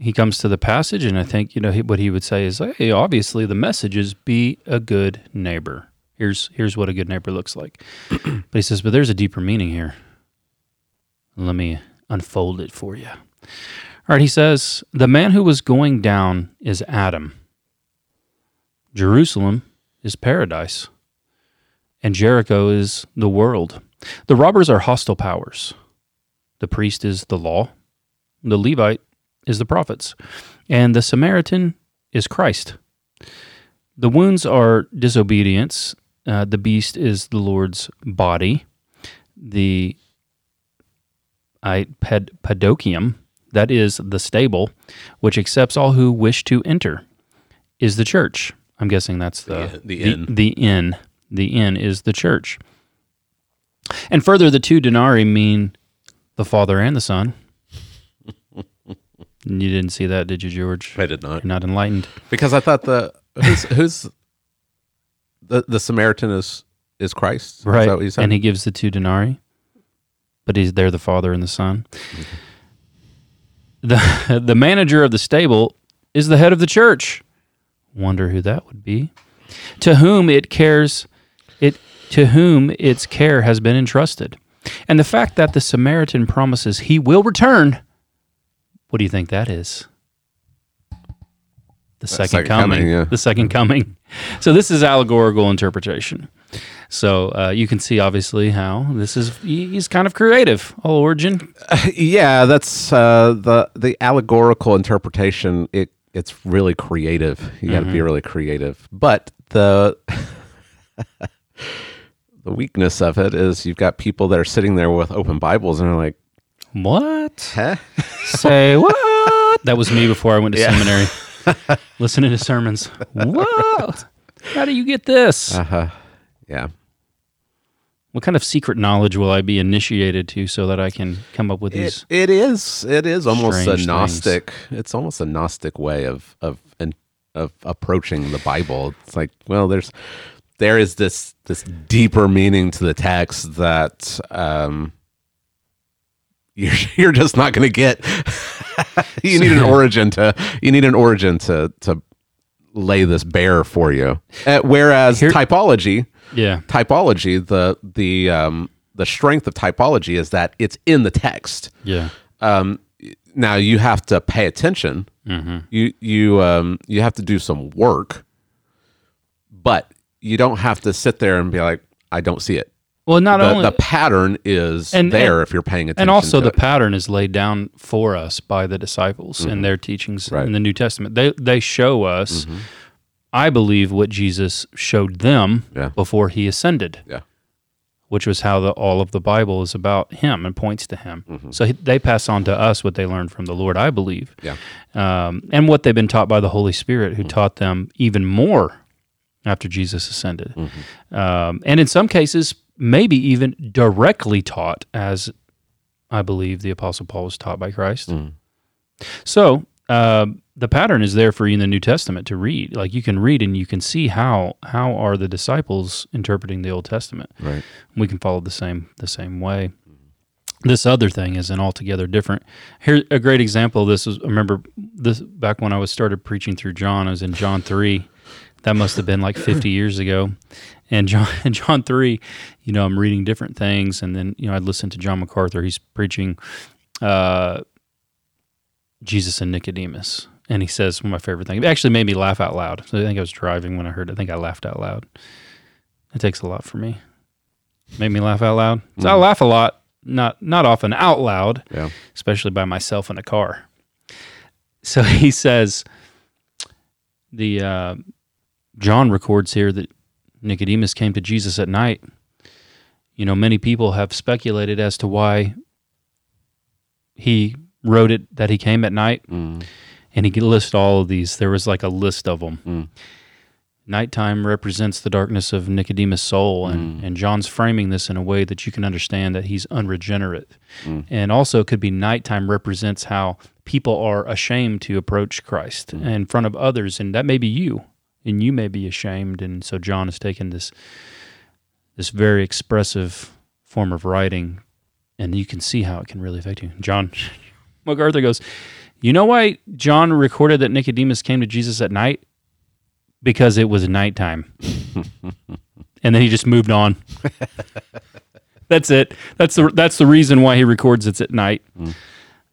he comes to the passage, and I think you know he, what he would say is, "Hey, obviously the message is be a good neighbor. Here's here's what a good neighbor looks like." but he says, "But there's a deeper meaning here. Let me unfold it for you." All right. He says, "The man who was going down is Adam. Jerusalem is paradise, and Jericho is the world. The robbers are hostile powers." The priest is the law, the Levite is the prophets, and the Samaritan is Christ. The wounds are disobedience. Uh, the beast is the Lord's body. The I, ped, pedokium, that is the stable, which accepts all who wish to enter, is the church. I'm guessing that's the The- the inn. The, inn. The inn is the church. And further, the two denarii mean the Father and the Son. You didn't see that, did you, George? I did not. You're not enlightened. Because I thought the who's, who's the the Samaritan is is Christ. Is Right. that what you said? And he gives the two denarii, but he's there, the Father and the Son. Mm-hmm. The, the manager of the stable is the head of the church. Wonder who that would be. To whom it cares, it to whom its care has been entrusted. And the fact that the Samaritan promises he will return, what do you think that is? The second, second coming. coming, yeah. The second coming. So this is allegorical interpretation. So uh, you can see obviously how this is he's kind of creative. All Origen. yeah, that's uh, the the allegorical interpretation. It it's really creative. You got to be Mhm. really creative. But the the weakness of it is you've got people that are sitting there with open Bibles and they're like, "What? Huh? Say what? That was me before I went to Yeah. seminary. Listening to sermons. What? How do you get this? Uh huh. Yeah. What kind of secret knowledge will I be initiated to so that I can come up with these? It, it is. It is almost a strange things? gnostic. It's almost a gnostic way of of and of approaching the Bible. It's like, well, there's there is this this deeper meaning to the text that um, you're you're just not going to get. you need an Origen to you need an Origen to to lay this bare for you. Uh, whereas typology, Yeah. typology, the the um, the strength of typology is that it's in the text. Yeah. Um, now you have to pay attention. Mhm. You you um, you have to do some work, but you don't have to sit there and be like, I don't see it. Well, not the, only the pattern is And- there and- if you're paying attention. And also, the it. pattern is laid down for us by the disciples Mhm. and their teachings Right. in the New Testament. They they show us, Mhm. I believe, what Jesus showed them Yeah. before he ascended. Yeah. Which was how the, all of the Bible is about him and points to him. So he, they pass on to us what they learned from the Lord, I believe. Yeah. Um, and what they've been taught by the Holy Spirit, who taught them even more after Jesus ascended. Um, and in some cases, maybe even directly taught, as I believe the Apostle Paul was taught by Christ. So uh, the pattern is there for you in the New Testament to read. Like you can read and you can see how how are the disciples interpreting the Old Testament. Right. We can follow the same the same way. This other thing is an altogether different. Here, a great example of this is I remember this back when I was started preaching through John. I was in John three. That must have been like fifty years ago. And John, John three, you know, I'm reading different things, and then you know I'd listen to John MacArthur. He's preaching uh, Jesus and Nicodemus, and he says one of my favorite things. It actually made me laugh out loud. So I think I was driving when I heard. it. I think I laughed out loud. It takes a lot for me. Made me laugh out loud. So I laugh a lot, not not often out loud, Yeah. especially by myself in a car. So he says, the uh, John records here that Nicodemus came to Jesus at night. You know, many people have speculated as to why he wrote it that he came at night, Mm. and he could list all of these. There was like a list of them. Mm. Nighttime represents the darkness of Nicodemus' soul, Mm. and, and John's framing this in a way that you can understand that he's unregenerate. Mm. And also, it could be nighttime represents how people are ashamed to approach Christ Mm. in front of others, and that may be you, and you may be ashamed. And so, John has taken this this very expressive form of writing, and you can see how it can really affect you. John MacArthur goes, You know why John recorded that Nicodemus came to Jesus at night? Because it was nighttime. and then he just moved on. that's it. That's the that's the reason why he records it's at night. Mm.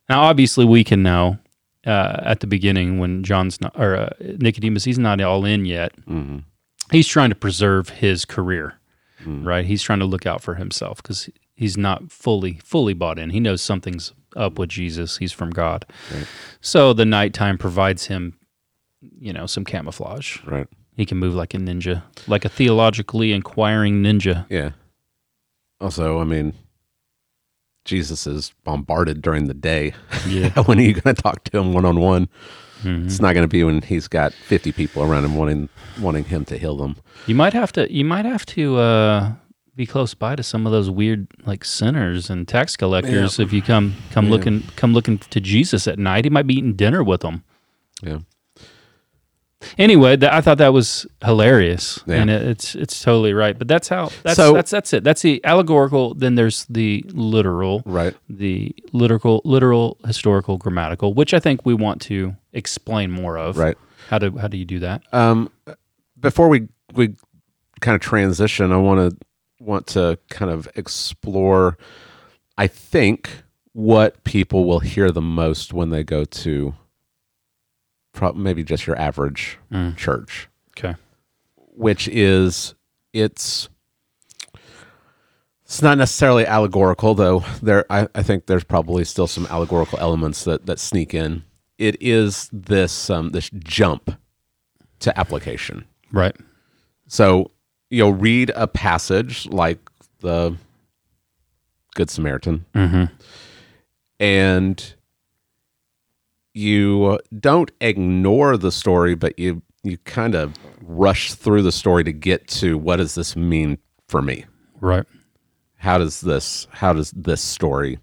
Now, obviously, we can know uh, at the beginning when John's not or uh, Nicodemus, he's not all in yet. Mhm. He's trying to preserve his career, Mm. right? He's trying to look out for himself because he's not fully fully bought in. He knows something's up with Jesus. He's from God, Right. so the nighttime provides him, you know, some camouflage. Right. He can move like a ninja, like a theologically inquiring ninja. Yeah. Also, I mean, Jesus is bombarded during the day. Yeah. when are you going to talk to him one on one? It's not going to be when he's got fifty people around him wanting wanting him to heal them. You might have to. You might have to uh, be close by to some of those weird like sinners and tax collectors. Yeah. If you come come Yeah. looking come looking to Jesus at night, he might be eating dinner with them. Yeah. Anyway, th- I thought that was hilarious, Yeah. and it, it's it's totally right. But that's how that's So- that's that's it. That's the allegorical. Then there's the literal, Right. The literal, literal, historical, grammatical, which I think we want to explain more of. Right. How do how do you do that? Um, before we we kind of transition, I want to want to kind of explore. I think what people will hear the most when they go to, maybe just your average Mm. church, Okay. which is it's it's not necessarily allegorical, though. There, I, I think there's probably still some allegorical elements that that sneak in. It is this um, this jump to application. Right. So you'll read a passage like the Good Samaritan, mm-hmm. and you don't ignore the story, but you you kind of rush through the story to get to what does this mean for me? Right. How does this how does this story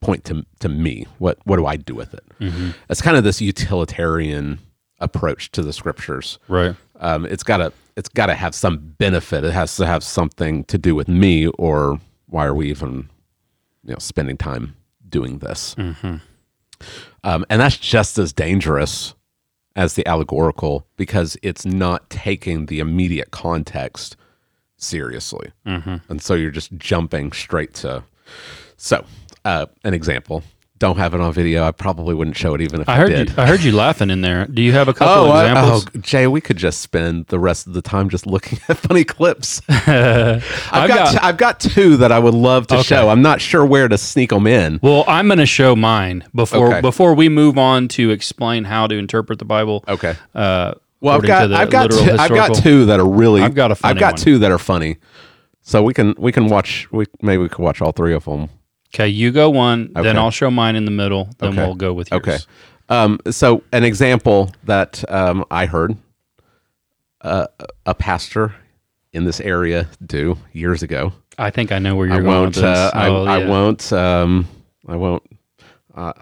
point to to me? What what do I do with it? Mhm. It's kind of this utilitarian approach to the scriptures. Right. Um, it's gotta it's gotta have some benefit. It has to have something to do with me, or why are we even you know spending time doing this? Mhm. Um, and that's just as dangerous as the allegorical because it's not taking the immediate context seriously. Mhm. And so you're just jumping straight to. So, uh, an example. Don't have it on video. I probably wouldn't show it even if I, I heard did. you. I heard you laughing in there. Do you have a couple Oh, I- examples? oh, Jay, we could just spend the rest of the time just looking at funny clips. I've, I've got, got- I've got two that I would love to Okay. show. I'm not sure where to sneak them in. Well, I'm going to show mine before Okay. before we move on to explain how to interpret the Bible. Okay. Uh, Well, I've got I've got two, I've got two that are really I've got a funny I've got one. two that are funny. So we can we can watch we maybe we could watch all three of them. Okay, you go one, then I'll show mine in the middle, then Okay. we'll go with yours. Okay. Um, so an example that um, I heard uh, a pastor in this area do years ago. I think I know where you're I going won't. with this. Uh, I, Oh, I won't. Um, I won't. Uh,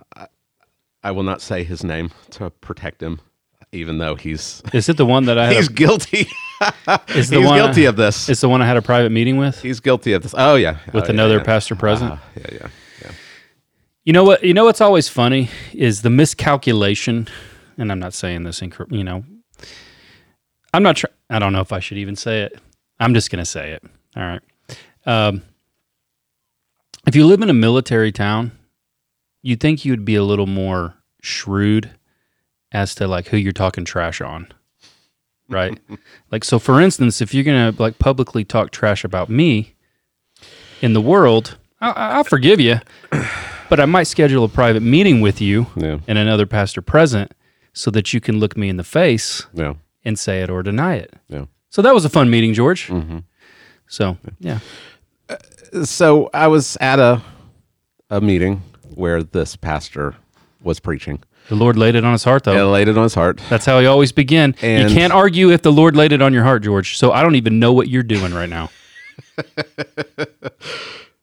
I will not say his name to protect him, even though he's Is it the one that I had he's a- guilty. Is the he's one guilty of this. It's the one I had a private meeting with. He's guilty of this. Oh yeah, with Oh, yeah, another yeah. pastor present. Ah, yeah, yeah, yeah. You know what? You know what's always funny is the miscalculation, and I'm not saying this in you know. I'm not. Tr- I don't know if I should even say it. I'm just going to say it. All right. Um, if you live in a military town, you'd think you'd be a little more shrewd as to like who you're talking trash on, right? like, so for instance, if you're going to like publicly talk trash about me in the world, I'll, I'll forgive you, but I might schedule a private meeting with you Yeah. and another pastor present so that you can look me in the face Yeah. and say it or deny it. Yeah. So that was a fun meeting, George. Mm-hmm. So yeah, uh, so I was at a a meeting where this pastor was preaching. The Lord laid it on his heart, though. Yeah, laid it on his heart. That's how he always begin. And- you can't argue if the Lord laid it on your heart, George. So I don't even know what you're doing right now.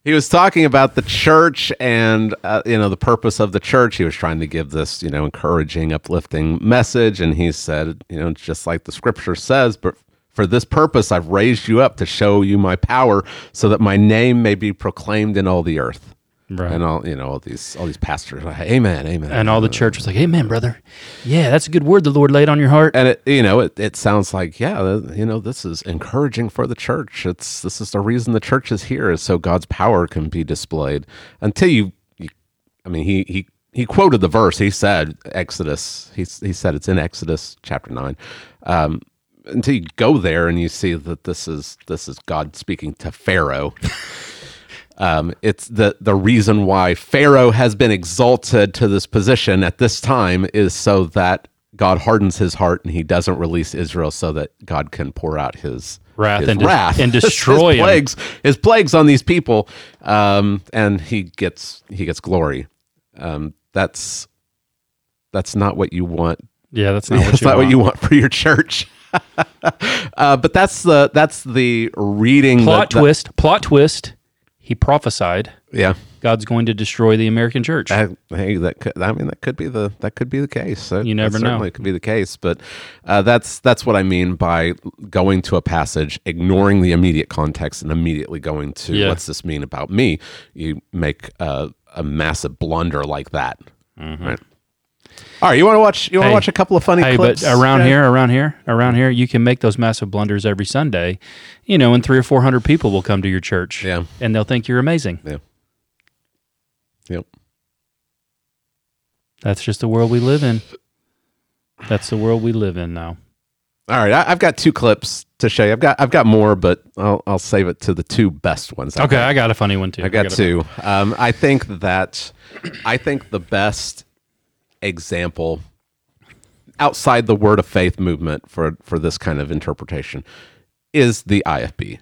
He was talking about the church and uh, you know the purpose of the church. He was trying to give this you know encouraging, uplifting message, and he said, you know, just like the scripture says, but. For this purpose, I've raised you up to show you my power, so that my name may be proclaimed in all the earth. Right. And all you know, all these all these pastors, like, amen, amen. And all the church was like, "Amen, brother. Yeah, that's a good word the Lord laid on your heart." and it you know it, it sounds like yeah you know this is encouraging for the church it's this is the reason the church is here is so god's power can be displayed until you, you i mean he he he quoted the verse he said exodus he, he said it's in exodus chapter 9 um until you go there and you see that this is this is god speaking to pharaoh um, it's the the reason why Pharaoh has been exalted to this position at this time is so that God hardens his heart and he doesn't release Israel so that God can pour out his Wrath his and wrath and destroy his 'em. plagues his plagues on these people um, and he gets he gets glory um, that's that's not what you want Yeah, that's not what that's you not want. what you want for your church uh, but that's the that's the reading Plot twist. Plot twist. He prophesied. yeah God's going to destroy the American church. I, hey, that could, I mean that could be the that could be the case. That- You never know. Certainly could be the case, but uh, that's that's what I mean by going to a passage, ignoring the immediate context, and immediately going to Yeah. what's this mean about me. You make a, a massive blunder like that. Right. All right, you want to watch? You want to. Hey. watch a couple of funny hey, clips? but around Jay? here, around here, around here, you can make those massive blunders every Sunday, you know, and three or four hundred people will come to your church, Yeah. and they'll think you're amazing. Yeah. Yep. That's just the world we live in. That's the world we live in now. All right, I, I've got two clips to show you. I've got I've got more, but I'll I'll save it to the two best ones. Okay, think. I got a funny one too. I got got two. Um, I think that I think the best example outside the word of faith movement for for this kind of interpretation is the IFB.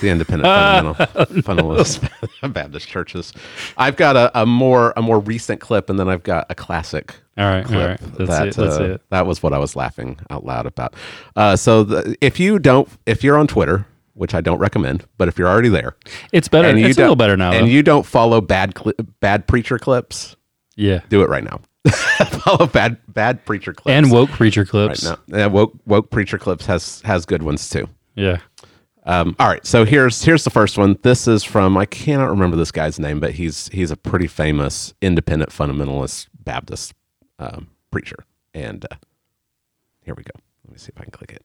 the independent fundamental, fundamentalist Baptist churches. I've got a, a more a more recent clip, and then I've got a classic. All right, clip right. Let's that it, uh, it. that was what I was laughing out loud about. Uh, so the, if you don't, if you're on Twitter, which I don't recommend, but if you're already there, It's better. It's a little better now. and though. you don't follow bad cli- bad preacher clips, yeah. do it right now. follow bad bad preacher clips And woke preacher clips. right now. Yeah, woke woke preacher clips has has good ones too. Yeah. Um, all right, so here's here's the first one. This is from I cannot remember this guy's name, but he's he's a pretty famous independent fundamentalist Baptist um, preacher. And uh, here we go. Let me see if I can click it.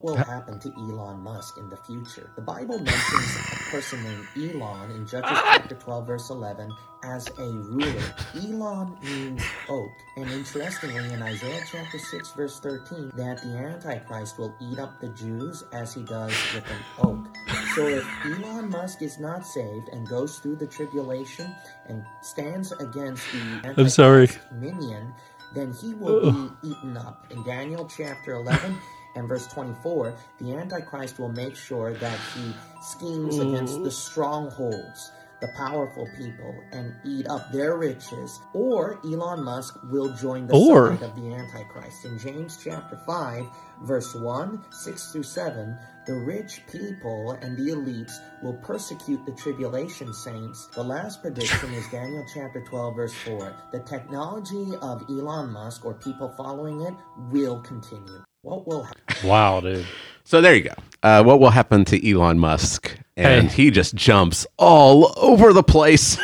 Will happen to Elon Musk in the future. The Bible mentions a person named Elon in Judges ah! chapter 12 verse 11 as a ruler. Elon means oak. And interestingly in Isaiah chapter 6 verse 13 that the Antichrist will eat up the Jews as he does with an oak. So if Elon Musk is not saved and goes through the tribulation and stands against the I'm sorry. Minion, then he will be eaten up. In Daniel chapter 11 and verse 24, the Antichrist will make sure that he schemes against the mm-hmm. strongholds, the powerful people, and eat up their riches. Or Elon Musk will join the Or- side of the Antichrist. In James chapter 5, verse 1, 6 through 7, the rich people and the elites will persecute the tribulation saints. The last prediction is Daniel chapter 12, verse 4. The technology of Elon Musk or people following it will continue. What will happen? Wow, dude. So there you go. Uh, what will happen to Elon Musk? And Hey. he just jumps all over the place.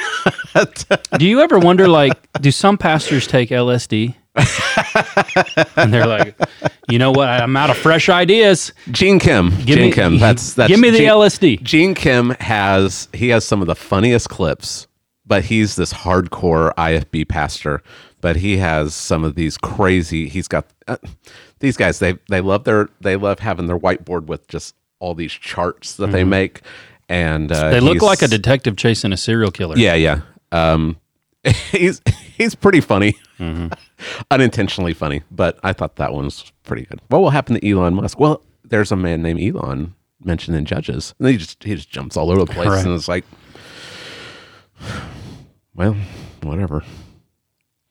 Do you ever wonder, like, do some pastors take LSD? and they're like, you know what? I'm out of fresh ideas. Gene Kim. Give Gene me- Kim. That's that's give me the Gene- LSD. Gene Kim has he has some of the funniest clips, but he's this hardcore IFB pastor. But he has some of these crazy. He's got uh, these guys. They they love their they love having their whiteboard with just all these charts that they Mhm. make, and uh, They look like a detective chasing a serial killer. Yeah, yeah. Um, he's he's pretty funny, Mm-hmm. unintentionally funny. But I thought that one was pretty good. What will happen to Elon Musk? Well, there's a man named Elon mentioned in Judges, and he just he just jumps all over the place, Right. and it's like, well, whatever.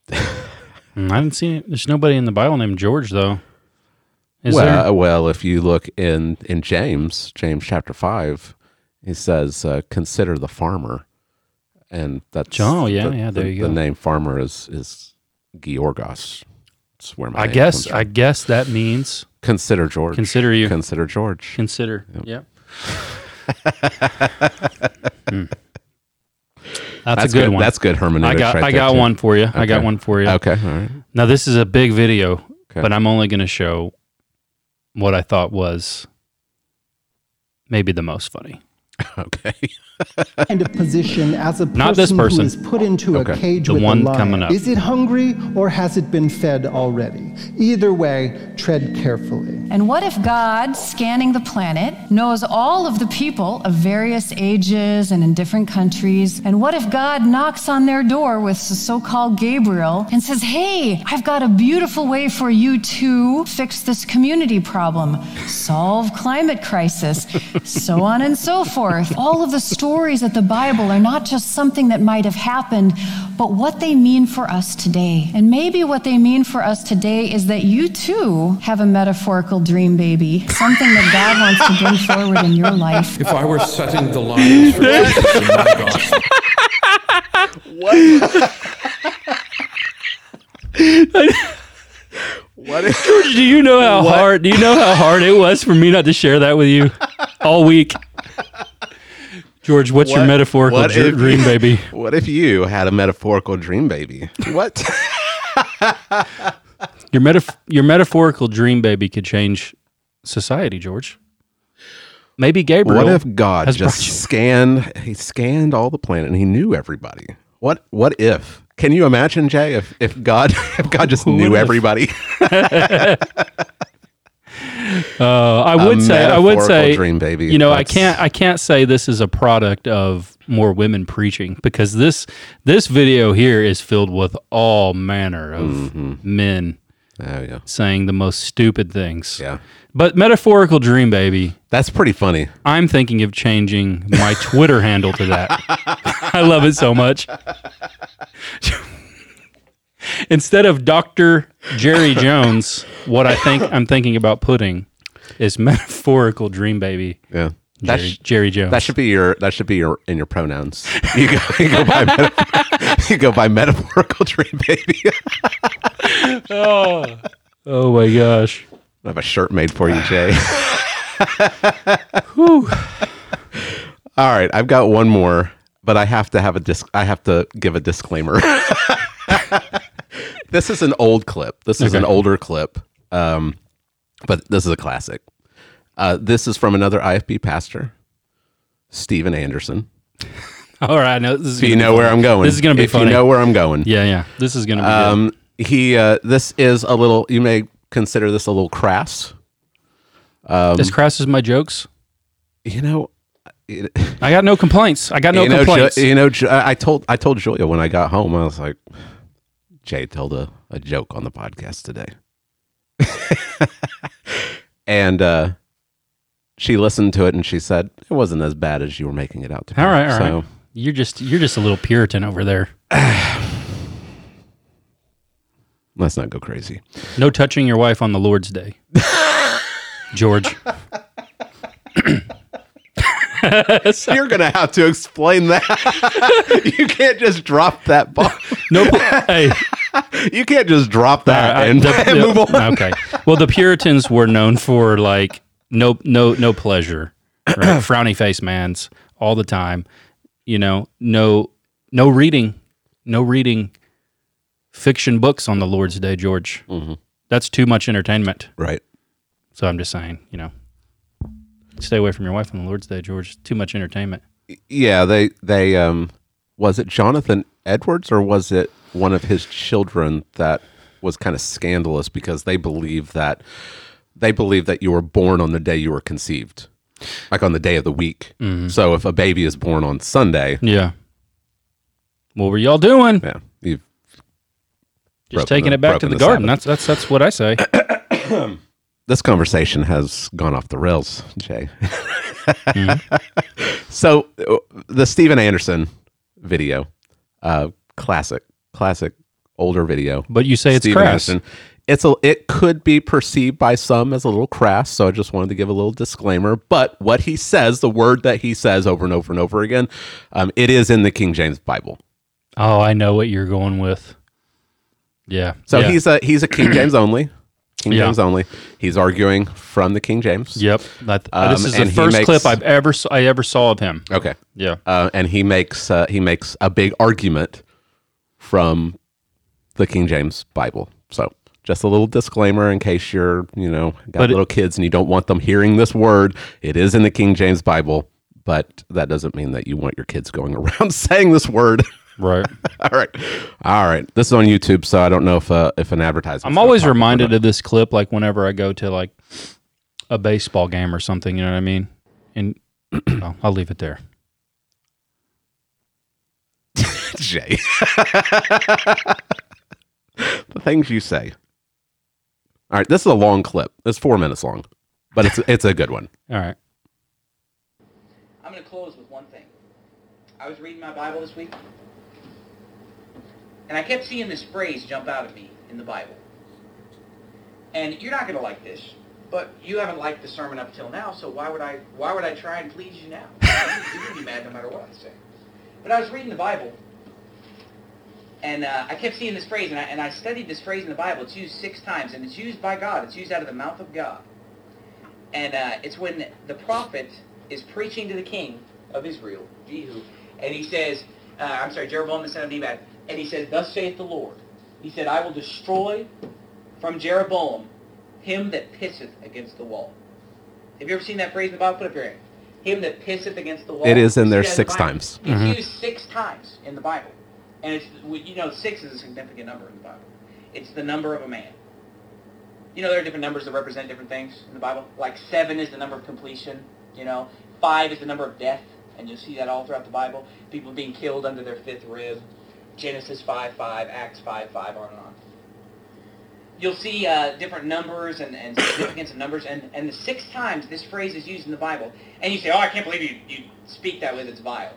Mm, I haven't seen it. There's nobody in the Bible named George, though. Is well, there? well, if you look in in James, James chapter five, he says, uh, "Consider the farmer," and that's Oh, yeah, the, yeah, there the, you the name farmer is is Georgos. That's where my I guess. I guess that means consider George. Consider you. Consider George. Consider. Yep. Hmm. That's, That's a good, good- one. that's good hermeneutics I got. right I got too. one for you. I got one for you. Okay, right. Now this is a big video, Okay. but I'm only going to show what I thought was maybe the most funny. Okay. kind of position as a person, Not this person. who is put into Okay. a cage The with one a lion. coming up. Is it hungry or has it been fed already? Either way, tread carefully. And what if God, scanning the planet, knows all of the people of various ages and in different countries? And what if God knocks on their door with the so called Gabriel and says, Hey, I've got a beautiful way for you to fix this community problem, solve climate crisis, so on and so forth? All of the stories of the Bible are not just something that might have happened, but what they mean for us today. And maybe what they mean for us today is that you too have a metaphorical dream baby, something that God wants to bring forward in your life. If I were setting the lines for Jesus in my gospel, What if, George, do you know how What? hard? Do you know how hard it was for me not to share that with you all week? George, what's your metaphorical what if- dream baby? What if you had a metaphorical dream baby? What? Your metaf- your metaphorical dream baby could change society, George. Maybe Gabriel. what if God just scanned? He scanned all the planet and he knew everybody. What? What if? Can you imagine, Jay? If if God if God just What knew if? everybody? Uh, I A would say, I would say, dream baby. You know, I can't, I can't say this is a product of more women preaching because this, this video here is filled with all manner of Mm-hmm. men There we go. saying the most stupid things. Yeah. But metaphorical dream baby. That's pretty funny. I'm thinking of changing my Twitter handle to that. I love it so much. Instead of Dr. Jerry Jones, what I think I'm thinking about putting is metaphorical dream baby. Yeah. That Jerry, sh- Jerry Jones. That should be your that should be your in your pronouns. You go you go by meta- you go by metaphorical dream baby. oh. oh my gosh. I have a shirt made for you, Jay. Whew. All right, I've got one more, but I have to have a disc. I have to give a disclaimer. This is an old clip. This is an older clip, um, but this is a classic. Uh, this is from another IFB pastor, Steven Anderson. All right, no, this is If you know where. I'm going, This is going to be if funny. you know where I'm going, Yeah, yeah. This is going to be um, he. Uh, this is a little. You may consider this a little crass. Um. As crass as my jokes, you know, it, I got no complaints. I got no you know, complaints. Jo- you know, Jo- I told I told Julia when I got home, I was like, Jay told a, a joke on the podcast today, and uh, she listened to it and she said it wasn't as bad as you were making it out to be. all right, all right. so, You're just you're just a little Puritan over there. Let's not go crazy. No touching your wife on the Lord's Day, George. You're gonna have to explain that. you can't just drop that ball. No, hey, you can't just drop that All right, and, the- and the- move on. Okay. Well, the Puritans were known for like no no no pleasure, right? frowny face mans all the time. You know, no no reading, no reading fiction books on the Lord's Day, George. Mm-hmm. That's too much entertainment. Right. So I'm just saying, you know, stay away from your wife on the Lord's Day, George. Too much entertainment. Yeah, they they um was it Jonathan Edwards or was it one of his children that was kind of scandalous because they believe that they believe that you were born on the day you were conceived. Like on the day of the week. Mhm. So if a baby is born on Sunday, Yeah. What were y'all doing? Yeah. You've Just taking the- it back to the, the garden. Sabbath. That's that's that's what I say. this conversation has gone off the rails, Jay. Mm-hmm. so the Steven Anderson video, uh, classic, classic, older video. But you say it's crass. It's a. It could be perceived by some as a little crass. So I just wanted to give a little disclaimer. But what he says, the word that he says over and over and over again, um, it is in the King James Bible. Oh, I know what you're going with. Yeah. So yeah. he's a he's a King James only. King Yeah. James only. He's arguing from the King James. Yep. That, Um, this is the first makes- clip I've ever I ever saw of him. Okay. Yeah. Uh, and he makes uh, he makes a big argument from the King James Bible. So just a little disclaimer in case you're you know got But it- little kids and you don't want them hearing this word. It is in the King James Bible, but that doesn't mean that you want your kids going around saying this word. Right. All right. All right. This is on YouTube, so I don't know if uh, if an advertisement. I'm always reminded of this clip like whenever I go to like a baseball game or something, you know what I mean? And oh, I'll leave it there. Jay. the things you say. All right, this is a long clip. It's four minutes long, but it's it's a good one. All right. I'm going to close with one thing. I was reading my Bible this week, and I kept seeing this phrase jump out at me in the Bible. And you're not going to like this, but you haven't liked the sermon up till now, so why would I why would I try and please you now? You're going to be mad no matter what I say. But I was reading the Bible, and uh, I kept seeing this phrase, and I, and I studied this phrase in the Bible. It's used six times, and it's used by God. It's used out of the mouth of God. And uh, it's when the prophet is preaching to the king of Israel, Jehu, and he says, uh, I'm sorry, Jeroboam the son of Nebat, and he says, Thus saith the Lord. He said, I will destroy from Jeroboam him that pisseth against the wall. Have you ever seen that phrase in the Bible? Put up your hand. Him that pisseth against the wall. It is in there six the times. It's Mhm. used six times in the Bible. And it's, you know, six is a significant number in the Bible. It's the number of a man. You know, there are different numbers that represent different things in the Bible. Like seven is the number of completion. You know, five is the number of death, and you'll see that all throughout the Bible. People being killed under their fifth rib. Genesis five five, Acts five five, on and on. you'll see uh, different numbers and, and significance of numbers, and, and the six times this phrase is used in the Bible, and you say, oh, I can't believe you, you speak that way, that's vile.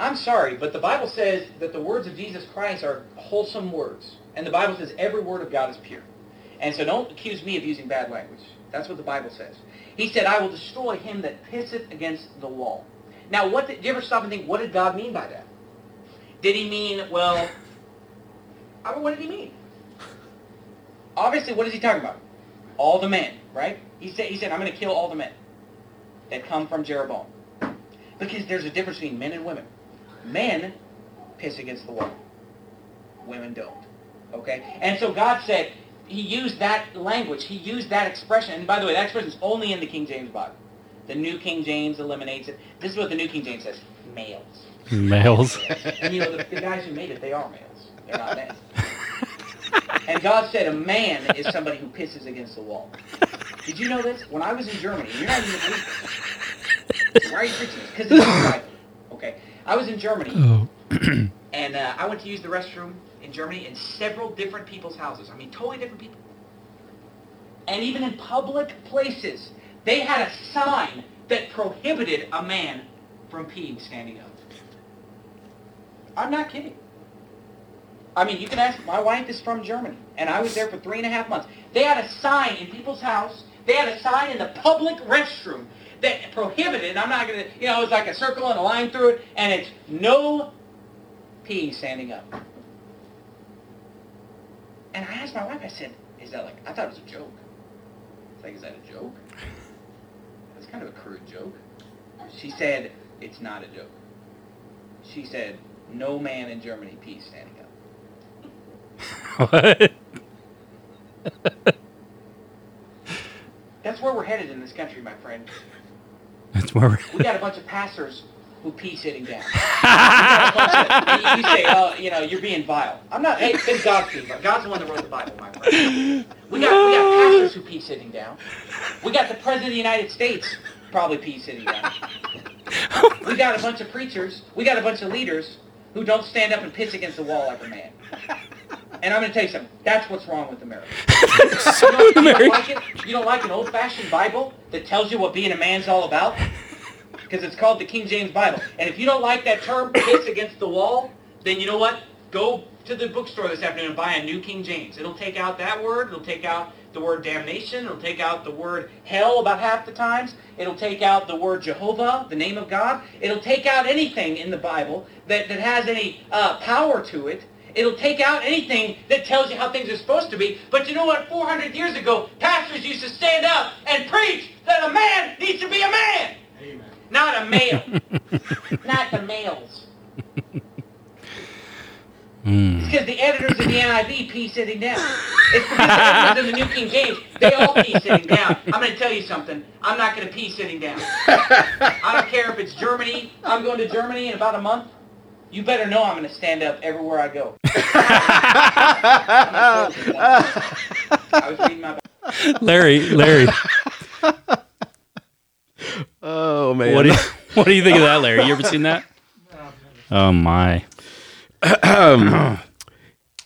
I'm sorry, but the Bible says that the words of Jesus Christ are wholesome words. And the Bible says every word of God is pure. And so don't accuse me of using bad language. That's what the Bible says. He said, I will destroy him that pisseth against the wall. Now, what did you ever stop and think, what did God mean by that? Did he mean, well, I mean, what did he mean? Obviously, what is he talking about? All the men, right? He said, he said I'm going to kill all the men that come from Jeroboam. Because there's a difference between men and women. Men piss against the wall. Women don't. Okay? And so God said, he used that language. He used that expression. And by the way, that expression is only in the King James Bible. The New King James eliminates it. This is what the New King James says. Males. Males. And you know, the, the guys who made it, they are males. They're not men. And God said a man is somebody who pisses against the wall. Did you know this? When I was in Germany, you're not even this. Why are you preaching this? Because it's the Okay. I was in Germany, Oh. and uh, I went to use the restroom in Germany in several different people's houses. I mean, totally different people. And even in public places, they had a sign that prohibited a man from peeing standing up. I'm not kidding. I mean, you can ask, my wife is from Germany, and I was there for three and a half months. They had a sign in people's house, they had a sign in the public restroom that prohibited, and I'm not going to, you know, it was like a circle and a line through it, and it's no pee standing up. And I asked my wife, I said, is that like, I thought it was a joke. It's like, is that a joke? That's kind of a crude joke. She said, it's not a joke. She said, no man in Germany pees standing up. What? That's where we're headed in this country, my friend. That's where we're. We got a bunch of pastors who pee sitting down. We got a bunch of- you say, oh, you know, you're being vile. I'm not. Hey, then God's vile. God's the one that wrote the Bible, my friend. We got we got pastors who pee sitting down. We got the president of the United States probably pee sitting down. We got a bunch of preachers. We got a bunch of leaders who don't stand up and piss against the wall like a man. And I'm going to tell you something. That's what's wrong with America. you, don't, you don't like it? You don't like an old-fashioned Bible that tells you what being a man's all about? Because it's called the King James Bible. And if you don't like that term, piss against the wall, then you know what? Go to the bookstore this afternoon and buy a new King James. It'll take out that word. It'll take out the word damnation. It'll take out the word hell about half the times. It'll take out the word Jehovah, the name of God. It'll take out anything in the Bible that, that has any uh, power to it. It'll take out anything that tells you how things are supposed to be. But you know what? 400 years ago, pastors used to stand up and preach that a man needs to be a man. Not a male. Not the males. It's because the editors of the NIV pee sitting down. It's because the editors of the New King James, they all pee sitting down. I'm going to tell you something. I'm not going to pee sitting down. I don't care if it's Germany. I'm going to Germany in about a month. You better know I'm going to stand up everywhere I go. I was reading my Larry, Larry. Oh man. What do you What do you think of that, Larry? You ever seen that? Oh my.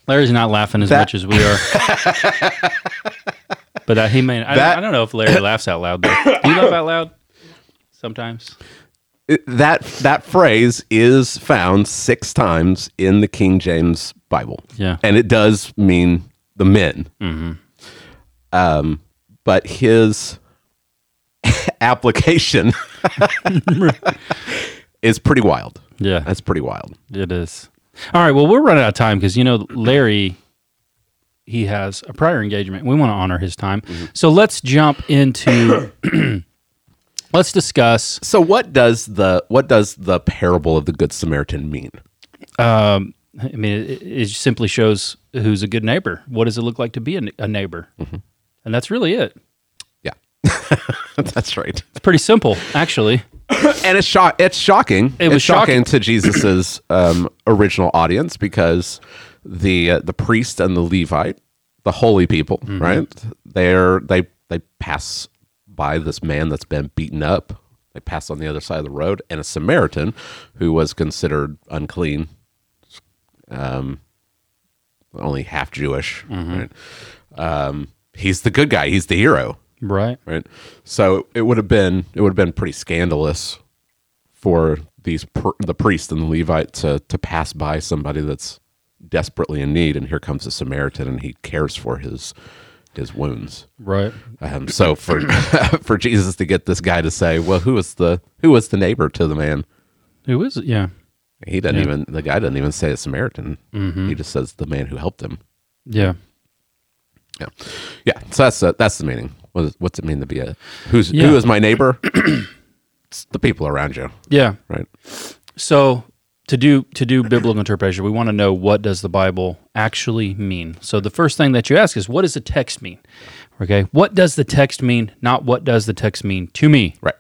Larry's not laughing as That- much as we are. but uh, he may. I, That- I don't know if Larry laughs out loud. Though. Do you laugh out loud? Sometimes. That that phrase is found six times in the King James Bible. Yeah. and it does mean the men. Mm-hmm. Um, but his application is pretty wild. Yeah, that's pretty wild. It is. All right. Well, we're running out of time because you know Larry. He has a prior engagement. We want to honor his time. So let's jump into. let's discuss. So what does the what does the parable of the Good Samaritan mean? Um, I mean, it, it simply shows who's a good neighbor. What does it look like to be a, a neighbor? And that's really it. Yeah, that's right. It's pretty simple, actually. and it's shock. It's shocking. It was it's shocking, shocking. to Jesus's um, original audience because the uh, the priest and the Levite, the holy people, Mm-hmm. right? They're they they pass by this man that's been beaten up. They pass on the other side of the road, and a Samaritan who was considered unclean, um, only half Jewish, Mm-hmm. right? Um, he's the good guy. He's the hero. Right. Right. So it would have been it would have been pretty scandalous for these the priest and the Levite to to pass by somebody that's desperately in need, and here comes a Samaritan, and he cares for his his wounds. Right. Um, so for for Jesus to get this guy to say, "Well, who was the who was the neighbor to the man?" Who is it? Yeah. He doesn't Yeah. even the guy doesn't even say a Samaritan. Mhm. He just says the man who helped him. Yeah. Yeah, yeah. So that's uh, that's the meaning. What is, what's it mean to be a who's Yeah. who is my neighbor? it's the people around you. Yeah. Right. So to do to do biblical interpretation, we want to know what does the Bible actually mean. So the first thing that you ask is what does the text mean? Okay, what does the text mean? Not what does the text mean to me. Right.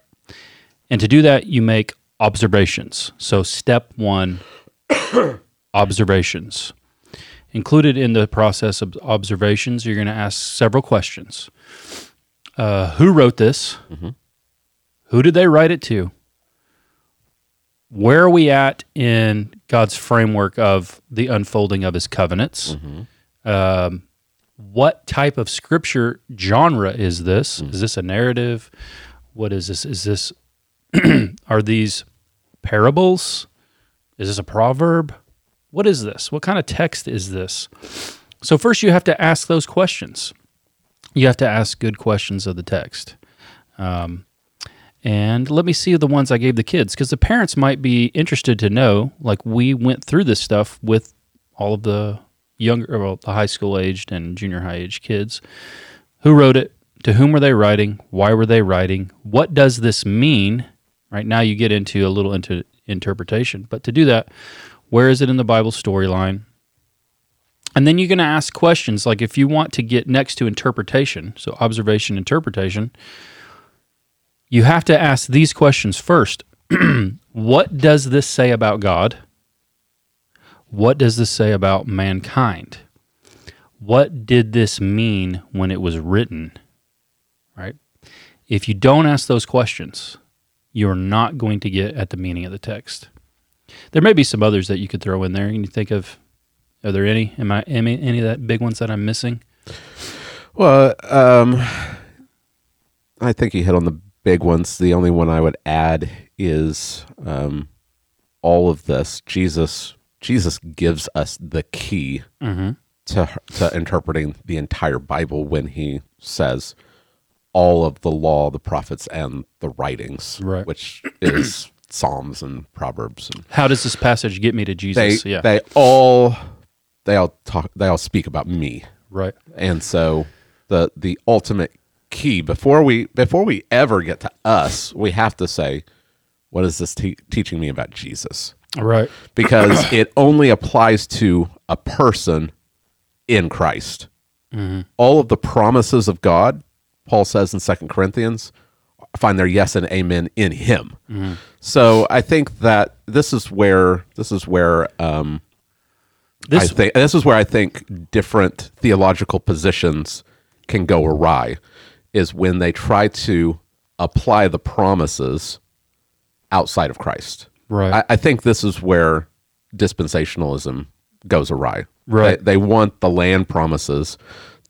And to do that, you make observations. So step one, observations. Included in the process of observations, you're going to ask several questions. Uh, who wrote this? Who did they write it to? Where are we at in God's framework of the unfolding of his covenants? Um, what type of scripture genre is this? Is this a narrative? What is this? Is this, are these parables? Is this a proverb? What is this? What kind of text is this? So, first, you have to ask those questions. You have to ask good questions of the text. Um, and let me see the ones I gave the kids because the parents might be interested to know. Like, we went through this stuff with all of the younger, well, the high school aged and junior high aged kids. Who wrote it? To whom were they writing? Why were they writing? What does this mean? Right now, you get into a little into interpretation. But to do that, where is it in the Bible storyline? And then you're going to ask questions like if you want to get next to interpretation, so observation, interpretation, you have to ask these questions first. what does this say about God? What does this say about mankind? What did this mean when it was written? Right? If you don't ask those questions, you're not going to get at the meaning of the text. There may be some others that you could throw in there. Can you think of? Are there any? Am I any, of that big ones that I'm missing? Well, um, I think you hit on the big ones. The only one I would add is um, all of this. Jesus, Jesus gives us the key Mhm. to to interpreting the entire Bible when he says all of the law, the prophets, and the writings, Right. which is Psalms and Proverbs. And How does this passage get me to Jesus? they yeah, they all they all talk they all speak about me Right. and so the the ultimate key before we before we ever get to us we have to say what is this te- teaching me about jesus Right. because it only applies to a person in christ Mhm. all of the promises of god paul says in Second corinthians find their yes and amen in him Mhm. so i think that this is where this is where um This- I think this is where I think different theological positions can go awry is when they try to apply the promises outside of Christ. Right. I, I think this is where dispensationalism goes awry. Right. They, they want the land promises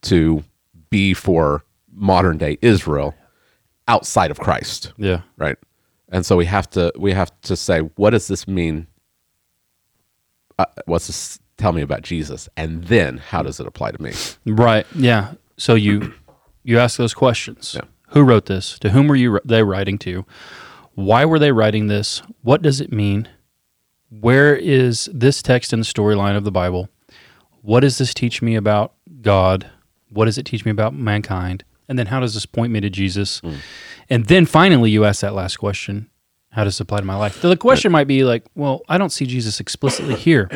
to be for modern day Israel outside of Christ. Yeah. Right. And so we have to we have to say what does this mean uh, what's this tell me about Jesus and then how does it apply to me? Right. Yeah. So you you ask those questions. Who wrote this? To whom were you they writing to? Why were they writing this? What does it mean? Where is this text in the storyline of the Bible? What does this teach me about God? What does it teach me about mankind? And then how does this point me to Jesus? Hmm. And then finally you ask that last question, how does it apply to my life? The question might be like, well, I don't see Jesus explicitly here.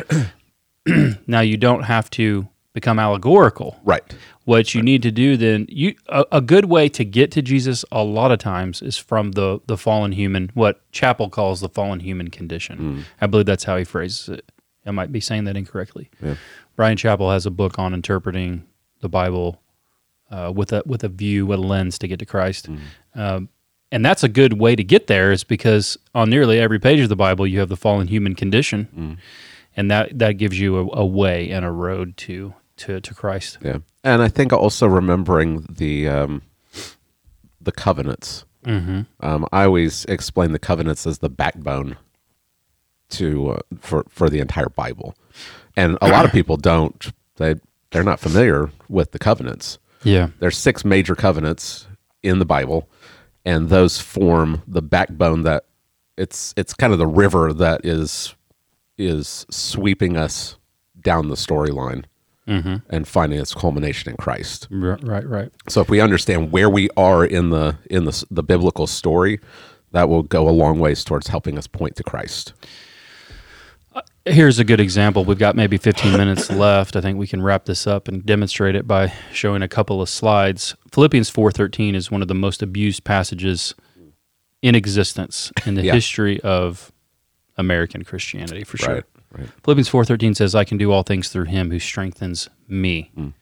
now you don't have to become allegorical. Right. What you need to do then you a, a good way to get to Jesus a lot of times is from the the fallen human what Chapell calls the fallen human condition. I believe that's how he phrases it. I might be saying that incorrectly. Yeah. Bryan Chapell has a book on interpreting the Bible uh, with a with a view, with a lens to get to Christ. Um, and that's a good way to get there is because on nearly every page of the Bible you have the fallen human condition, and that that gives you a, a way and a road to to to Christ. Yeah, and I think also remembering the um, the covenants. Mhm. Um, I always explain the covenants as the backbone to uh, for for the entire Bible, and a lot of people don't. They they're not familiar with the covenants. Yeah. there's six major covenants in the Bible, and those form the backbone that it's it's kind of the river that is is sweeping us down the storyline Mhm. and finding its culmination in Christ. Right, right, right. So if we understand where we are in the in the the biblical story, that will go a long ways towards helping us point to Christ. Here's a good example. We've got maybe 15 minutes left. I think we can wrap this up and demonstrate it by showing a couple of slides. Philippians 4:13 is one of the most abused passages in existence in the Yeah. history of American Christianity for sure. Right, right. Philippians 4:13 says I can do all things through him who strengthens me. Mm.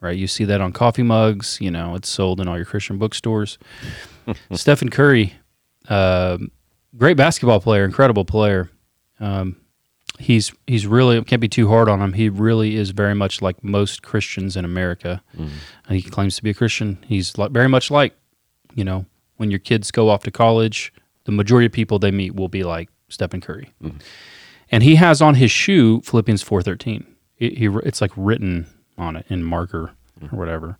Right? You see that on coffee mugs, you know, it's sold in all your Christian bookstores. Stephen Curry, um, great basketball player, incredible player. Um, he's he's really can't be too hard on him. He really is very much like most Christians in America. And he claims to be a Christian. He's like, very much like, you know, when your kids go off to college, the majority of people they meet will be like Stephen Curry. And he has on his shoe Philippians 4:13. It, he it's like written on it in marker or hmm. whatever.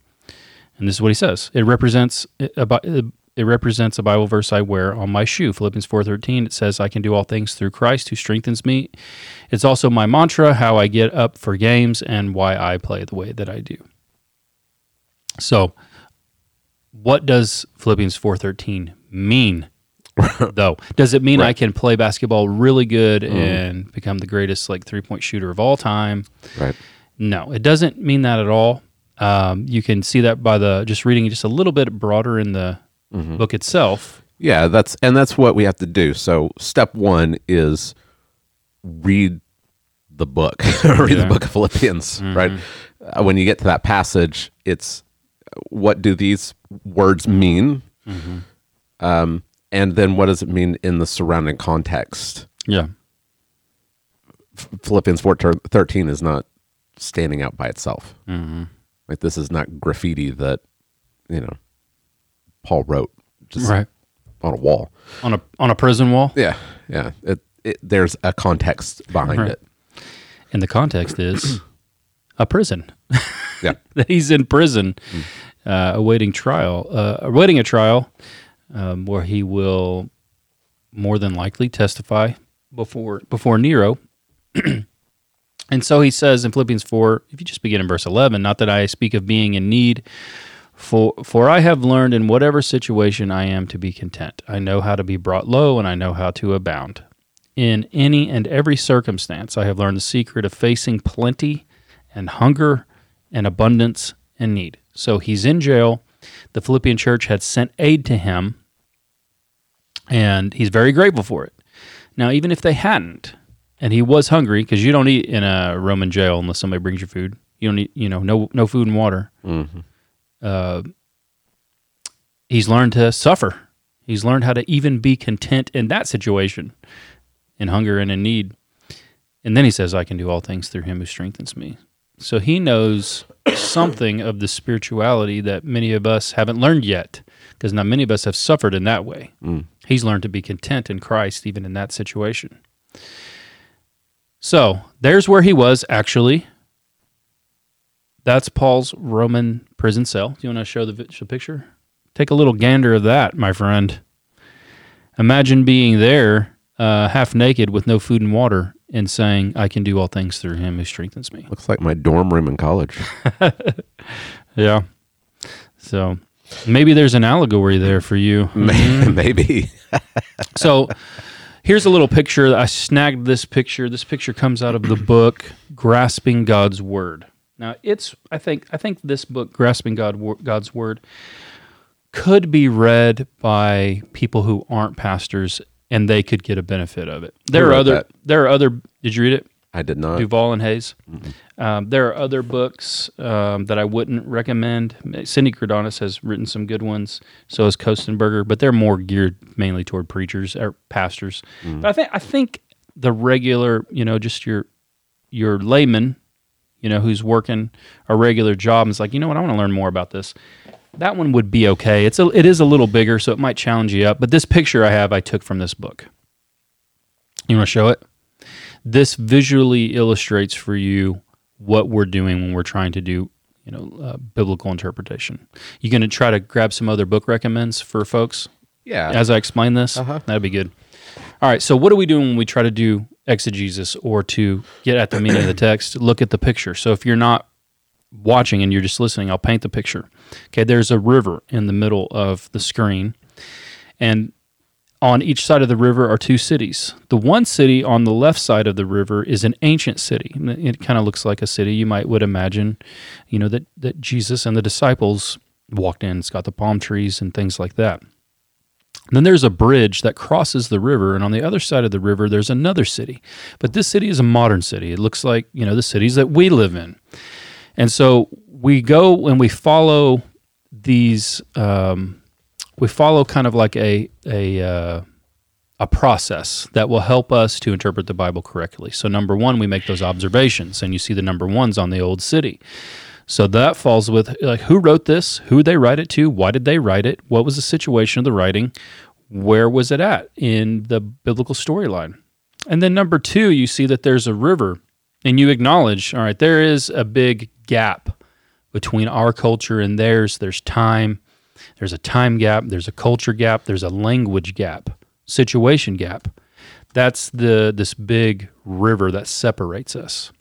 And this is what he says. It represents it, it represents a Bible verse I wear on my shoe. Philippians 4:13 it says I can do all things through Christ who strengthens me. It's also my mantra how I get up for games and why I play the way that I do. So, what does Philippians 4:13 mean? though, does it mean I can play basketball really good Mhm. and become the greatest like three-point shooter of all time? Right. No, it doesn't mean that at all. Um, you can see that by the just reading just a little bit broader in the Mhm. book itself. Yeah, that's and that's what we have to do. So step one is read the book, read Yeah. the book of Philippians. Right. Mhm. Uh, when you get to that passage, it's uh, what do these words mean, Mhm. um, and then what does it mean in the surrounding context? Yeah. Philippians four thirteen is not standing out by itself. Mhm. Like this is not graffiti that you know Paul wrote just Right. on a wall. on a on a prison wall. Yeah, yeah. It, it, there's a context behind Right. it. And the context is a prison. Yeah. that he's in prison, uh, awaiting trial, uh, awaiting a trial um, where he will more than likely testify before before Nero. and so he says in Philippians four, if you just begin in verse eleven, not that I speak of being in need. For, for I have learned in whatever situation I am to be content. I know how to be brought low, and I know how to abound. In any and every circumstance, I have learned the secret of facing plenty and hunger and abundance and need. So he's in jail. The Philippian church had sent aid to him, and he's very grateful for it. Now, even if they hadn't, and he was hungry, because you don't eat in a Roman jail unless somebody brings you food. You don't eat, you know, no no food and water. Mhm. Uh, he's learned to suffer. He's learned how to even be content in that situation, in hunger and in need. And then he says, I can do all things through him who strengthens me. So he knows something of the spirituality that many of us haven't learned yet, because not many of us have suffered in that way. Mm. He's learned to be content in Christ, even in that situation. So there's where he was actually. That's Paul's Roman prison cell. Do you want to show the show picture? Take a little gander of that, my friend. Imagine being there, uh, half naked with no food and water, and saying, "I can do all things through Him who strengthens me." Looks like my dorm room in college. Yeah. So maybe there's an allegory there for you. Mhm. Maybe. so here's a little picture. I snagged this picture. This picture comes out of the book Grasping God's Word. Now it's I think I think this book Grasping God God's Word could be read by people who aren't pastors and they could get a benefit of it. There are other that? there are other did you read it? I did not. Duvall and Hays. Um, there are other books um, that I wouldn't recommend. Sidney Greidanus has written some good ones. So has Kostenberger, but they're more geared mainly toward preachers or pastors. Mm. But I think I think the regular, you know, just your your layman, you know, who's working a regular job and is like, you know what, I want to learn more about this. That one would be okay. It's a, it is a little bigger, so it might challenge you up. But this picture I have, I took from this book. You want to show it? This visually illustrates for you what we're doing when we're trying to do, you know, uh, biblical interpretation. You going to try to grab some other book recommends for folks? Yeah. As I explain this, Uh-huh. that'd be good. All right. So, what are we doing when we try to do exegesis or to get at the meaning of the text? Look at the picture. So, if you're not watching and you're just listening, I'll paint the picture. Okay. There's a river in the middle of the screen, and on each side of the river are two cities. The one city on the left side of the river is an ancient city. It kind of looks like a city you might would imagine, you know, that that Jesus and the disciples walked in. It's got the palm trees and things like that. Then there's a bridge that crosses the river, and on the other side of the river, there's another city. But this city is a modern city. It looks like, you know, the cities that we live in. And so we go and we follow these, um, we follow kind of like a, a, uh, a process that will help us to interpret the Bible correctly. So, number one, we make those observations, and you see the number ones on the old city. So that falls with like who wrote this, who they write it to, why did they write it, what was the situation of the writing, where was it at in the biblical storyline. And then number two, you see that there's a river, and you acknowledge, all right, there is a big gap between our culture and theirs. There's time, there's a time gap, there's a culture gap, there's a language gap, situation gap. That's the this big river that separates us.